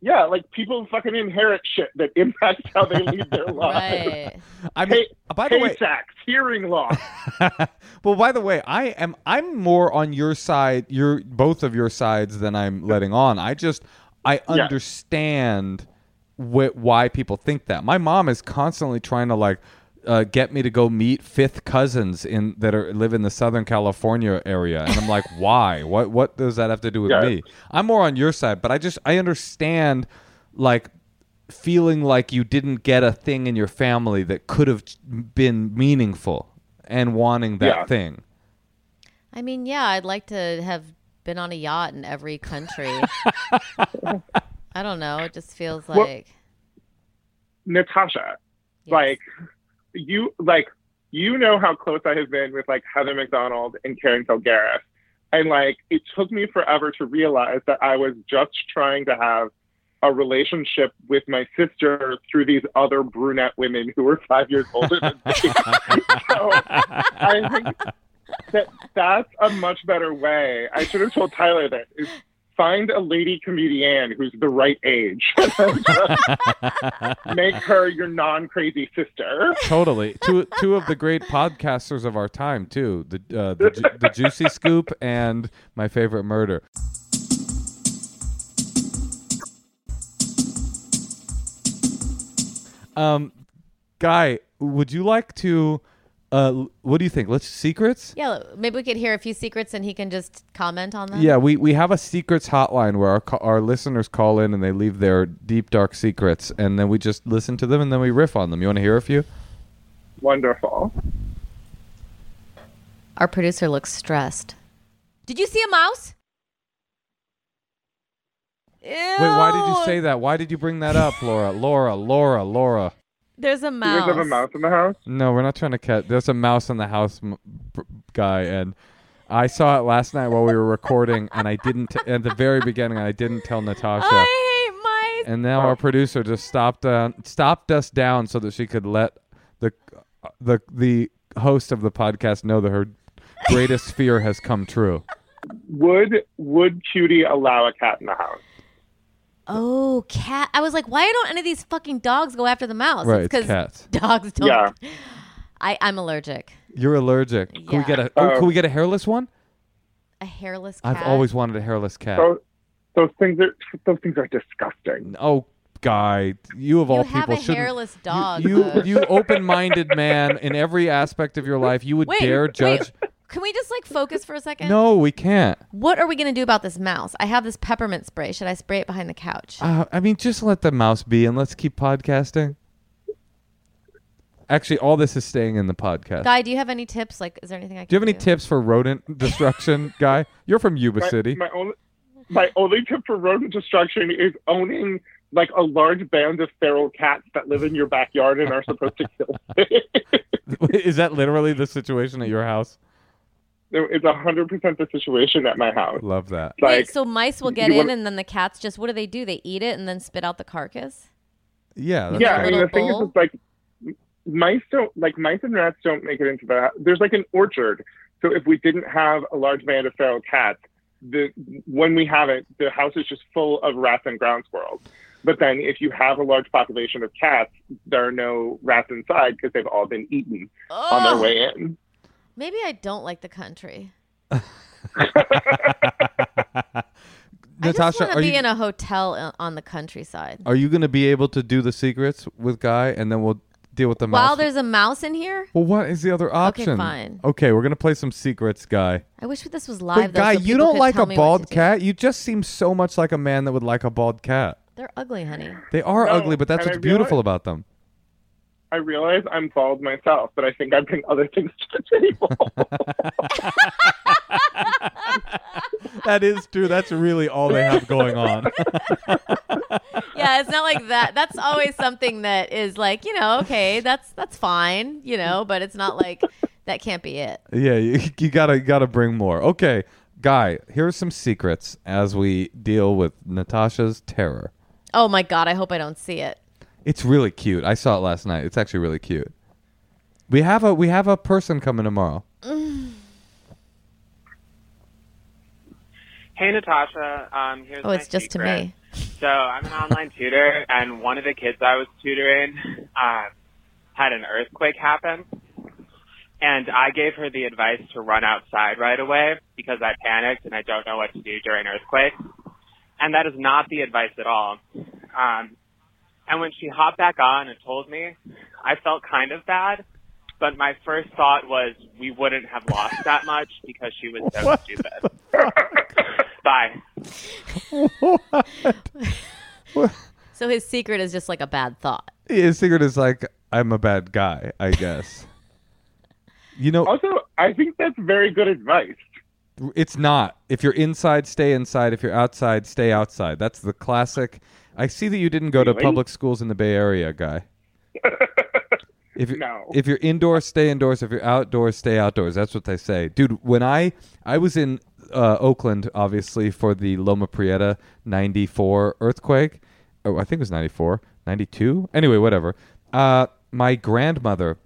[SPEAKER 3] yeah, like people fucking inherit shit that impacts how they lead their lives.
[SPEAKER 2] Right.
[SPEAKER 1] I mean,
[SPEAKER 3] Hey,
[SPEAKER 1] by the way,
[SPEAKER 3] Tay-Sachs, hearing loss.
[SPEAKER 1] well, by the way, I am I'm more on your side, your both of your sides than I'm letting on. I just I
[SPEAKER 3] Yeah.
[SPEAKER 1] understand wh- why people think that. My mom is constantly trying to like uh, get me to go meet fifth cousins in that are live in the Southern California area, and I'm like, why? What what does that have to do with
[SPEAKER 3] Yeah.
[SPEAKER 1] me? I'm more on your side, but I just I understand like feeling like you didn't get a thing in your family that could have been meaningful and wanting that
[SPEAKER 3] Yeah.
[SPEAKER 1] thing.
[SPEAKER 2] I mean, yeah, I'd like to have been on a yacht in every country. I don't know. It just feels
[SPEAKER 3] Well-
[SPEAKER 2] like
[SPEAKER 3] Natasha,
[SPEAKER 2] yes.
[SPEAKER 3] like you like you know how close I have been with like Heather McDonald and Karen Kilgariff. And like it took me forever to realize that I was just trying to have a relationship with my sister through these other brunette women who were five years older than me. so I think that that's a much better way. I should have told Tyler that is find a lady comedian who's the right age. Make her your non-crazy sister.
[SPEAKER 1] totally. Two two of the great podcasters of our time too. The uh, the, Ju- the Juicy Scoop and my favorite murder. Um, guy, would you like to? Uh, what do you think? Let's secrets.
[SPEAKER 2] yeah, maybe we could hear a few secrets and he can just comment on them.
[SPEAKER 1] Yeah, we, we have a secrets hotline where our ca- our listeners call in and they leave their deep dark secrets, and then we just listen to them and then we riff on them. You want to hear a few?
[SPEAKER 3] Wonderful.
[SPEAKER 2] Our producer looks stressed. Did you see a mouse? Ew.
[SPEAKER 1] Wait, why did you say that? Why did you bring that up, Laura? Laura, Laura, Laura.
[SPEAKER 2] There's a
[SPEAKER 3] Do you
[SPEAKER 2] mouse.
[SPEAKER 3] guys have a mouse in the house?
[SPEAKER 1] No, we're not trying to catch. There's a mouse in the house, m- b- guy, and I saw it last night while we were recording, and I didn't t- at the very beginning. I didn't tell Natasha,
[SPEAKER 2] I hate mice.
[SPEAKER 1] and now our producer just stopped uh, stopped us down so that she could let the the the host of the podcast know that her greatest fear has come true.
[SPEAKER 3] Would would Cutie allow a cat in the house?
[SPEAKER 2] Oh, cat. I was like, why don't any of these fucking dogs go after the mouse?
[SPEAKER 1] Right,
[SPEAKER 2] It's
[SPEAKER 1] it's cats.
[SPEAKER 2] dogs don't.
[SPEAKER 3] Yeah.
[SPEAKER 2] I, I'm allergic.
[SPEAKER 1] You're allergic. Can we get a? Oh,
[SPEAKER 3] Oh.
[SPEAKER 1] can we get a hairless one?
[SPEAKER 2] A hairless cat.
[SPEAKER 1] I've always wanted a hairless cat.
[SPEAKER 3] Those, those things are those things are disgusting.
[SPEAKER 1] Oh, guy, you of
[SPEAKER 2] You
[SPEAKER 1] all
[SPEAKER 2] have
[SPEAKER 1] people
[SPEAKER 2] a
[SPEAKER 1] shouldn't.
[SPEAKER 2] hairless dog.
[SPEAKER 1] You
[SPEAKER 2] though.
[SPEAKER 1] you, you open-minded man in every aspect of your life. You would
[SPEAKER 2] Wait,
[SPEAKER 1] dare
[SPEAKER 2] wait.
[SPEAKER 1] judge.
[SPEAKER 2] Can we just like focus for a second?
[SPEAKER 1] No, we can't.
[SPEAKER 2] What are we gonna do about this mouse? I have this peppermint spray. Should I spray it behind the couch?
[SPEAKER 1] Uh, I mean, just let the mouse be and let's keep podcasting. Actually, all this is staying in the podcast.
[SPEAKER 2] Guy, do you have any tips? Like, is there anything I can
[SPEAKER 1] do you have any tips for rodent destruction, guy? You're from Yuba
[SPEAKER 3] my,
[SPEAKER 1] City.
[SPEAKER 3] My only, my only tip for rodent destruction is owning like a large band of feral cats that live in your backyard and are supposed to kill.
[SPEAKER 1] is that literally the situation at your house?
[SPEAKER 3] It's a hundred percent the situation at my house.
[SPEAKER 1] Love that.
[SPEAKER 2] Wait, so mice will get in,
[SPEAKER 3] wanna-
[SPEAKER 2] and then the cats just what do they do? They eat it and then spit out the carcass.
[SPEAKER 1] Yeah. That's
[SPEAKER 3] yeah,
[SPEAKER 1] right.
[SPEAKER 3] I mean
[SPEAKER 2] little
[SPEAKER 3] the thing
[SPEAKER 2] bowl?
[SPEAKER 3] is, it's like mice don't like mice and rats don't make it into the. There's like an orchard, so if we didn't have a large band of feral cats, the when we have it, the house is just full of rats and ground squirrels. But then, if you have a large population of cats, there are no rats inside because they've all been eaten on their way in.
[SPEAKER 2] Maybe I don't like the country. I just
[SPEAKER 1] Natasha,
[SPEAKER 2] want to
[SPEAKER 1] are
[SPEAKER 2] be
[SPEAKER 1] you
[SPEAKER 2] in a hotel uh, on the countryside.
[SPEAKER 1] are you going to be able to do the secrets with Guy, and then we'll deal with the mouse?
[SPEAKER 2] While there's a mouse in here,
[SPEAKER 1] Well, what is the other option?
[SPEAKER 2] Okay, fine.
[SPEAKER 1] Okay, we're gonna play some secrets, Guy.
[SPEAKER 2] I wish this was
[SPEAKER 1] But
[SPEAKER 2] live. though,
[SPEAKER 1] Guy,
[SPEAKER 2] so
[SPEAKER 1] you don't like a bald
[SPEAKER 2] to do.
[SPEAKER 1] cat. You just seem so much like a man that would like a bald cat.
[SPEAKER 2] They're ugly, honey.
[SPEAKER 1] They are
[SPEAKER 3] No,
[SPEAKER 1] ugly, but that's what's beautiful about them.
[SPEAKER 3] I realize I'm bald myself, but I think I bring other things to the table.
[SPEAKER 1] that is true. That's really all they have going on.
[SPEAKER 2] yeah, it's not like that. That's always something that is like, you know, okay, that's that's fine, you know, but it's not like that can't be it.
[SPEAKER 1] yeah, you, you gotta you gotta bring more. Okay, Guy, here's some secrets as we deal with Natasha's terror.
[SPEAKER 2] Oh my god, I hope I don't see it.
[SPEAKER 1] It's really cute. I saw it last night. It's actually really cute. We have a we have a person coming tomorrow.
[SPEAKER 5] Hey Natasha, um, here's
[SPEAKER 2] Oh,
[SPEAKER 5] my
[SPEAKER 2] it's just to
[SPEAKER 5] secret.
[SPEAKER 2] me.
[SPEAKER 5] So I'm an online tutor, and one of the kids I was tutoring um, had an earthquake happen, and I gave her the advice to run outside right away because I panicked and I don't know what to do during earthquakes, and that is not the advice at all. Um, and when she hopped back on and told me, I felt kind of bad. But my first thought was we wouldn't have lost that much because she was so stupid. Bye.
[SPEAKER 2] So his secret is just like a bad thought.
[SPEAKER 1] His secret is like I'm a bad guy, I guess. you know,
[SPEAKER 3] also, I think that's very good advice.
[SPEAKER 1] It's not. If you're inside, stay inside. If you're outside, stay outside. That's the classic. I see that you didn't go to
[SPEAKER 3] Really?
[SPEAKER 1] public schools in the Bay Area, guy. If you're,
[SPEAKER 3] No.
[SPEAKER 1] if you're indoors, stay indoors. If you're outdoors, stay outdoors. That's what they say, dude. When I I was in uh, Oakland, obviously for the Loma Prieta '94 earthquake. Oh, I think it was '94, '92. Anyway, whatever. Uh, my grandmother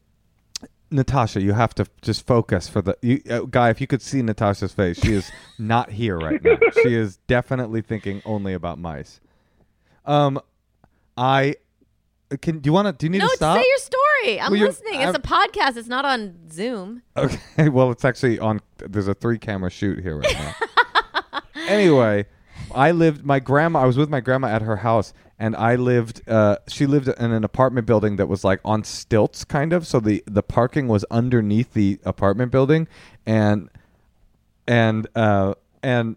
[SPEAKER 1] Natasha, you have to just focus for the you, uh, guy. If you could see Natasha's face, she is not here right now. she is definitely thinking only about mice. Um, I can. Do you want to? Do you need
[SPEAKER 2] No,
[SPEAKER 1] to stop?
[SPEAKER 2] say your story. I'm
[SPEAKER 1] Well, you're-
[SPEAKER 2] listening. It's a podcast. It's not on Zoom.
[SPEAKER 1] Okay. Well, it's actually on. There's a three camera shoot here right now. anyway, I lived. My grandma. I was with my grandma at her house, and I lived. Uh, she lived in an apartment building that was like on stilts, kind of. So the the parking was underneath the apartment building, and and uh and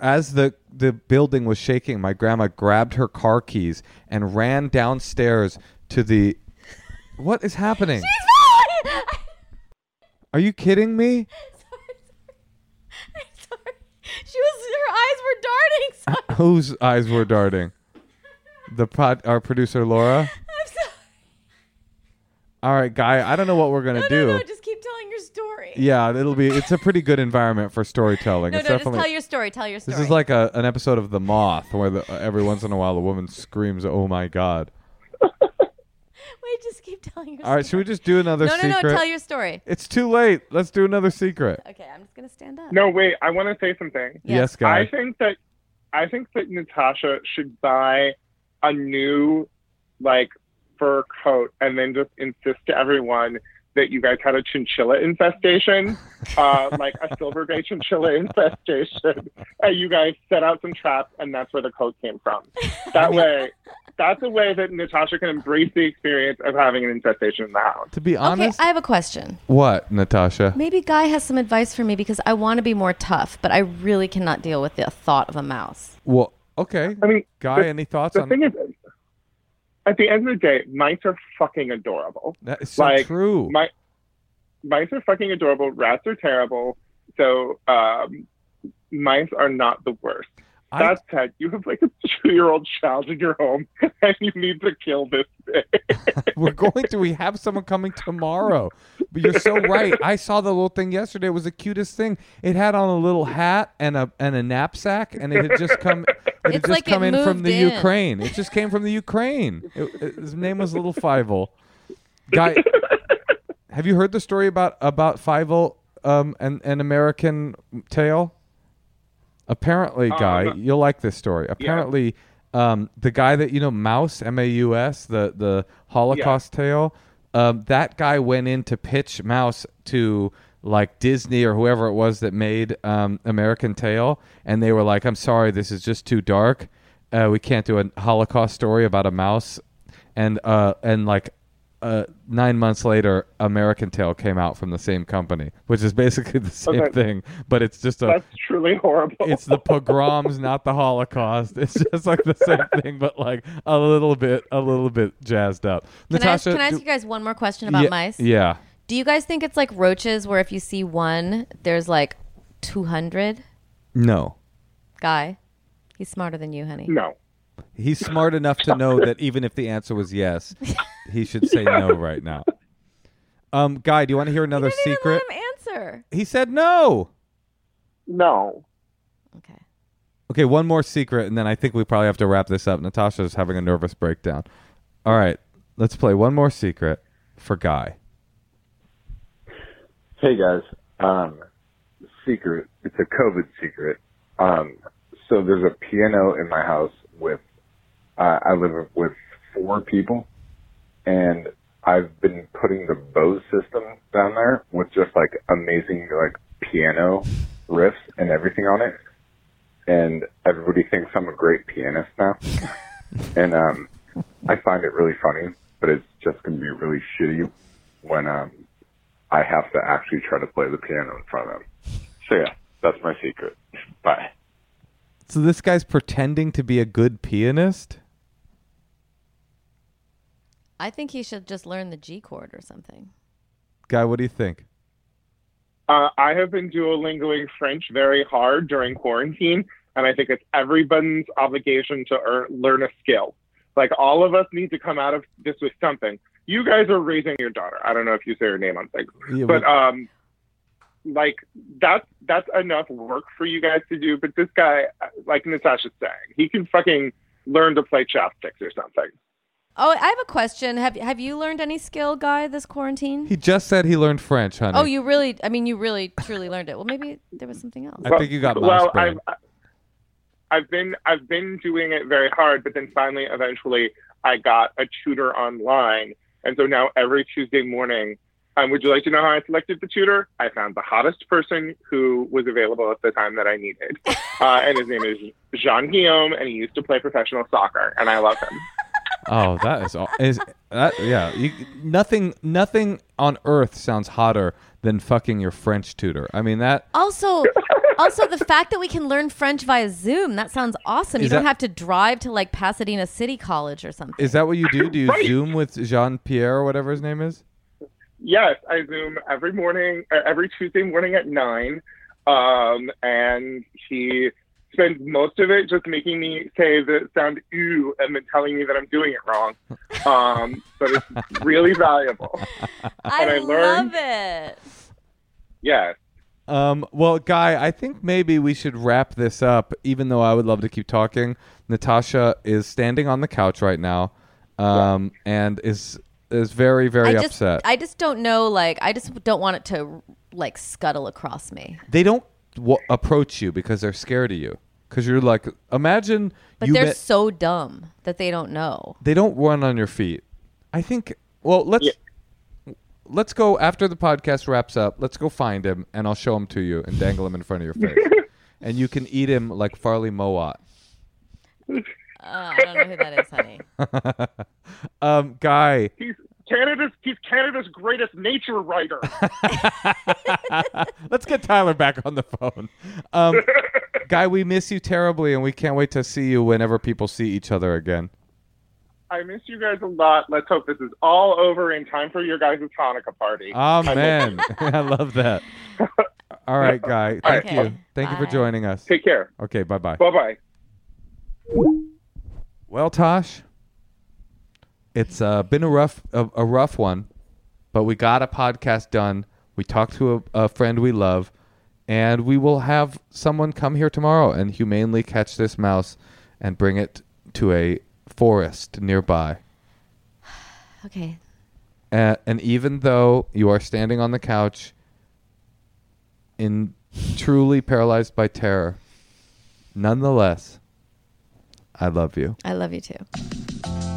[SPEAKER 1] as the the building was shaking, my grandma grabbed her car keys and ran downstairs to the. What is happening? Are you kidding me?
[SPEAKER 2] I'm sorry. She was. Her eyes were darting. So
[SPEAKER 1] Whose eyes were darting? The pod, our producer Laura.
[SPEAKER 2] I'm sorry.
[SPEAKER 1] All right, guy. I don't know what we're gonna
[SPEAKER 2] No,
[SPEAKER 1] do.
[SPEAKER 2] no, no. Just keep telling your story.
[SPEAKER 1] yeah, it'll be. It's a pretty good environment for storytelling.
[SPEAKER 2] No,
[SPEAKER 1] it's
[SPEAKER 2] no. Just tell your story. Tell your story.
[SPEAKER 1] this is like a, an episode of The Moth, where the, every once in a while a woman screams, "Oh my god!"
[SPEAKER 2] Wait. Just keep telling your.
[SPEAKER 1] All right, should we just do another
[SPEAKER 2] No, no,
[SPEAKER 1] secret?
[SPEAKER 2] no. Tell your story.
[SPEAKER 1] it's too late. Let's do another secret.
[SPEAKER 2] Okay, I'm just gonna stand up.
[SPEAKER 3] No, wait. I want to say something.
[SPEAKER 1] Yes,
[SPEAKER 2] Yes.
[SPEAKER 1] guy.
[SPEAKER 3] I think that I think that Natasha should buy a new like fur coat and then just insist to everyone that you guys had a chinchilla infestation, uh, like a silver gray chinchilla infestation, and you guys set out some traps, and that's where the coat came from. That way, that's a way that Natasha can embrace the experience of having an infestation in the house.
[SPEAKER 1] to be
[SPEAKER 2] Okay,
[SPEAKER 1] honest,
[SPEAKER 2] I have a question.
[SPEAKER 1] what Natasha?
[SPEAKER 2] Maybe Guy has some advice for me because I want to be more tough, but I really cannot deal with the thought of a mouse.
[SPEAKER 1] Well, okay.
[SPEAKER 3] I mean,
[SPEAKER 1] Guy,
[SPEAKER 3] the-
[SPEAKER 1] any thoughts
[SPEAKER 3] the
[SPEAKER 1] on?
[SPEAKER 3] thing is, at the end of the day, mice are fucking adorable.
[SPEAKER 1] That is so
[SPEAKER 3] Like,
[SPEAKER 1] true.
[SPEAKER 3] My mice are fucking adorable. Rats are terrible. So um, mice are not the worst.
[SPEAKER 1] I-
[SPEAKER 3] That said, you have like a two-year-old child in your home, and you need to kill this thing.
[SPEAKER 1] We're going to. We have someone coming tomorrow. But you're so right. I saw the little thing yesterday. It was the cutest thing. It had on a little hat and a and a knapsack, and it had just come. It
[SPEAKER 2] It's
[SPEAKER 1] just
[SPEAKER 2] like it
[SPEAKER 1] in from the
[SPEAKER 2] in.
[SPEAKER 1] Ukraine. It just came from the Ukraine. It- his name was Little Fievel. Guy, have you heard the story about about Fievel um, and an American Tail? Apparently, guy,
[SPEAKER 3] Um,
[SPEAKER 1] you'll like this story. Apparently, um, the guy that you know, Maus, M A U S, the the Holocaust tale. Um, that guy went in to pitch Maus to like Disney or whoever it was that made um, American Tail, and they were like, "I'm sorry, this is just too dark. Uh, we can't do a Holocaust story about a mouse." And uh, and like uh, nine months later, American Tail came out from the same company, which is basically the same
[SPEAKER 3] Okay.
[SPEAKER 1] thing, but it's just a
[SPEAKER 3] That's truly horrible.
[SPEAKER 1] it's the pogroms, not the Holocaust. It's just like the same thing, but like a little bit, a little bit jazzed up.
[SPEAKER 2] Can, I, ask-
[SPEAKER 1] Natasha,
[SPEAKER 2] can I ask
[SPEAKER 1] do-
[SPEAKER 2] you guys one more question about
[SPEAKER 1] yeah,
[SPEAKER 2] mice?
[SPEAKER 1] Yeah.
[SPEAKER 2] Do you guys think it's like roaches where if you see one, there's like 200?
[SPEAKER 1] No.
[SPEAKER 2] Guy, he's smarter than you, honey.
[SPEAKER 3] no.
[SPEAKER 1] He's smart enough to know that even if the answer was yes, he should say no right now. Um, Guy, do you want to hear another
[SPEAKER 2] you didn't
[SPEAKER 1] secret?
[SPEAKER 2] even let him answer.
[SPEAKER 1] He said no.
[SPEAKER 3] No.
[SPEAKER 2] Okay.
[SPEAKER 1] Okay, one more secret, and then I think we probably have to wrap this up. Natasha's having a nervous breakdown. All right, let's play one more secret for Guy.
[SPEAKER 6] Hey guys, um, secret. It's a COVID secret. Um, so there's a piano in my house with. Uh, I live with four people, and I've been putting the Bose system down there with just like amazing like piano riffs and everything on it, and everybody thinks I'm a great pianist now, and um, I find it really funny, but it's just gonna be really shitty when um I have to actually try to play the piano in front of them. So yeah, that's my secret. Bye.
[SPEAKER 1] So this guy's pretending to be a good pianist.
[SPEAKER 2] I think he should just learn the G chord or something.
[SPEAKER 1] Guy, what do you think?
[SPEAKER 3] Uh, I have been Duolingoing French very hard during quarantine, and I think it's everyone's obligation to earn, learn a skill. Like all of us need to come out of this with something. You guys are raising your daughter. I don't know if you say her name on things,
[SPEAKER 1] Yeah,
[SPEAKER 3] but
[SPEAKER 1] we-
[SPEAKER 3] um, like that's that's enough work for you guys to do. But this guy, like Natasha's saying, he can fucking learn to play chopsticks or something.
[SPEAKER 2] Oh, I have a question. Have Have you learned any skill, Guy, this quarantine?
[SPEAKER 1] he just said he learned French, honey.
[SPEAKER 2] oh, you really? I mean, you really truly learned it. Well, maybe there was something else.
[SPEAKER 1] I think you got mouse
[SPEAKER 3] well.
[SPEAKER 1] brain.
[SPEAKER 3] I've I've been I've been doing it very hard, but then finally, eventually, I got a tutor online, and so now every Tuesday morning. Um, would you like to know how I selected the tutor? I found the hottest person who was available at the time that I needed, uh, and his name is Jean Guillaume, and he used to play professional soccer, and I love him.
[SPEAKER 1] Oh, that is all. Is that yeah? You, nothing, nothing on earth sounds hotter than fucking your French tutor. I mean that.
[SPEAKER 2] Also, also the fact that we can learn French via Zoom, that sounds awesome. You
[SPEAKER 1] Is
[SPEAKER 2] don't have to drive to like Pasadena City College or something.
[SPEAKER 1] Is that what you do? Do you
[SPEAKER 3] Right.
[SPEAKER 1] Zoom with Jean Pierre or whatever his name is?
[SPEAKER 3] Yes, I Zoom every morning, uh, every Tuesday morning at nine, um, and he spends most of it just making me say the sound "ooh" and then telling me that I'm doing it wrong. Um, but it's really valuable.
[SPEAKER 2] I,
[SPEAKER 3] I learned-
[SPEAKER 2] love it.
[SPEAKER 3] Yes.
[SPEAKER 1] Um, well, Guy, I think maybe we should wrap this up, even though I would love to keep talking. Natasha is standing on the couch right now um, and is is very, very
[SPEAKER 2] I just,
[SPEAKER 1] upset.
[SPEAKER 2] I just don't know. Like, I just don't want it to like scuttle across me.
[SPEAKER 1] they don't w- approach you because they're scared of you. Because you're like, imagine
[SPEAKER 2] But
[SPEAKER 1] you
[SPEAKER 2] they're
[SPEAKER 1] met-
[SPEAKER 2] so dumb that they don't know.
[SPEAKER 1] they don't run on your feet. I think. Well, let's let's go after the podcast wraps up. Let's go find him, and I'll show him to you and dangle him in front of your face, and you can eat him like Farley Mowat.
[SPEAKER 2] Uh, I don't know who that is, honey.
[SPEAKER 1] Um, guy,
[SPEAKER 3] He's Canada's he's Canada's greatest nature writer.
[SPEAKER 1] let's get Tyler back on the phone. Um, guy, we miss you terribly, and we can't wait to see you whenever people see each other again.
[SPEAKER 3] I miss you guys a lot. Let's hope this is all over in time for your guys' Hanukkah party.
[SPEAKER 1] Amen. I love that. All right, guy. Thank
[SPEAKER 2] Okay.
[SPEAKER 1] you. Thank you for joining us.
[SPEAKER 3] Take care.
[SPEAKER 1] Okay, bye bye.
[SPEAKER 3] Bye bye.
[SPEAKER 1] Well, Tosh, it's uh, been a rough a, a rough one, but we got a podcast done. We talked to a, a friend we love, and we will have someone come here tomorrow and humanely catch this mouse and bring it to a forest nearby.
[SPEAKER 2] Okay.
[SPEAKER 1] Uh, and even though you are standing on the couch in truly paralyzed by terror, nonetheless, I love you.
[SPEAKER 2] I love you too.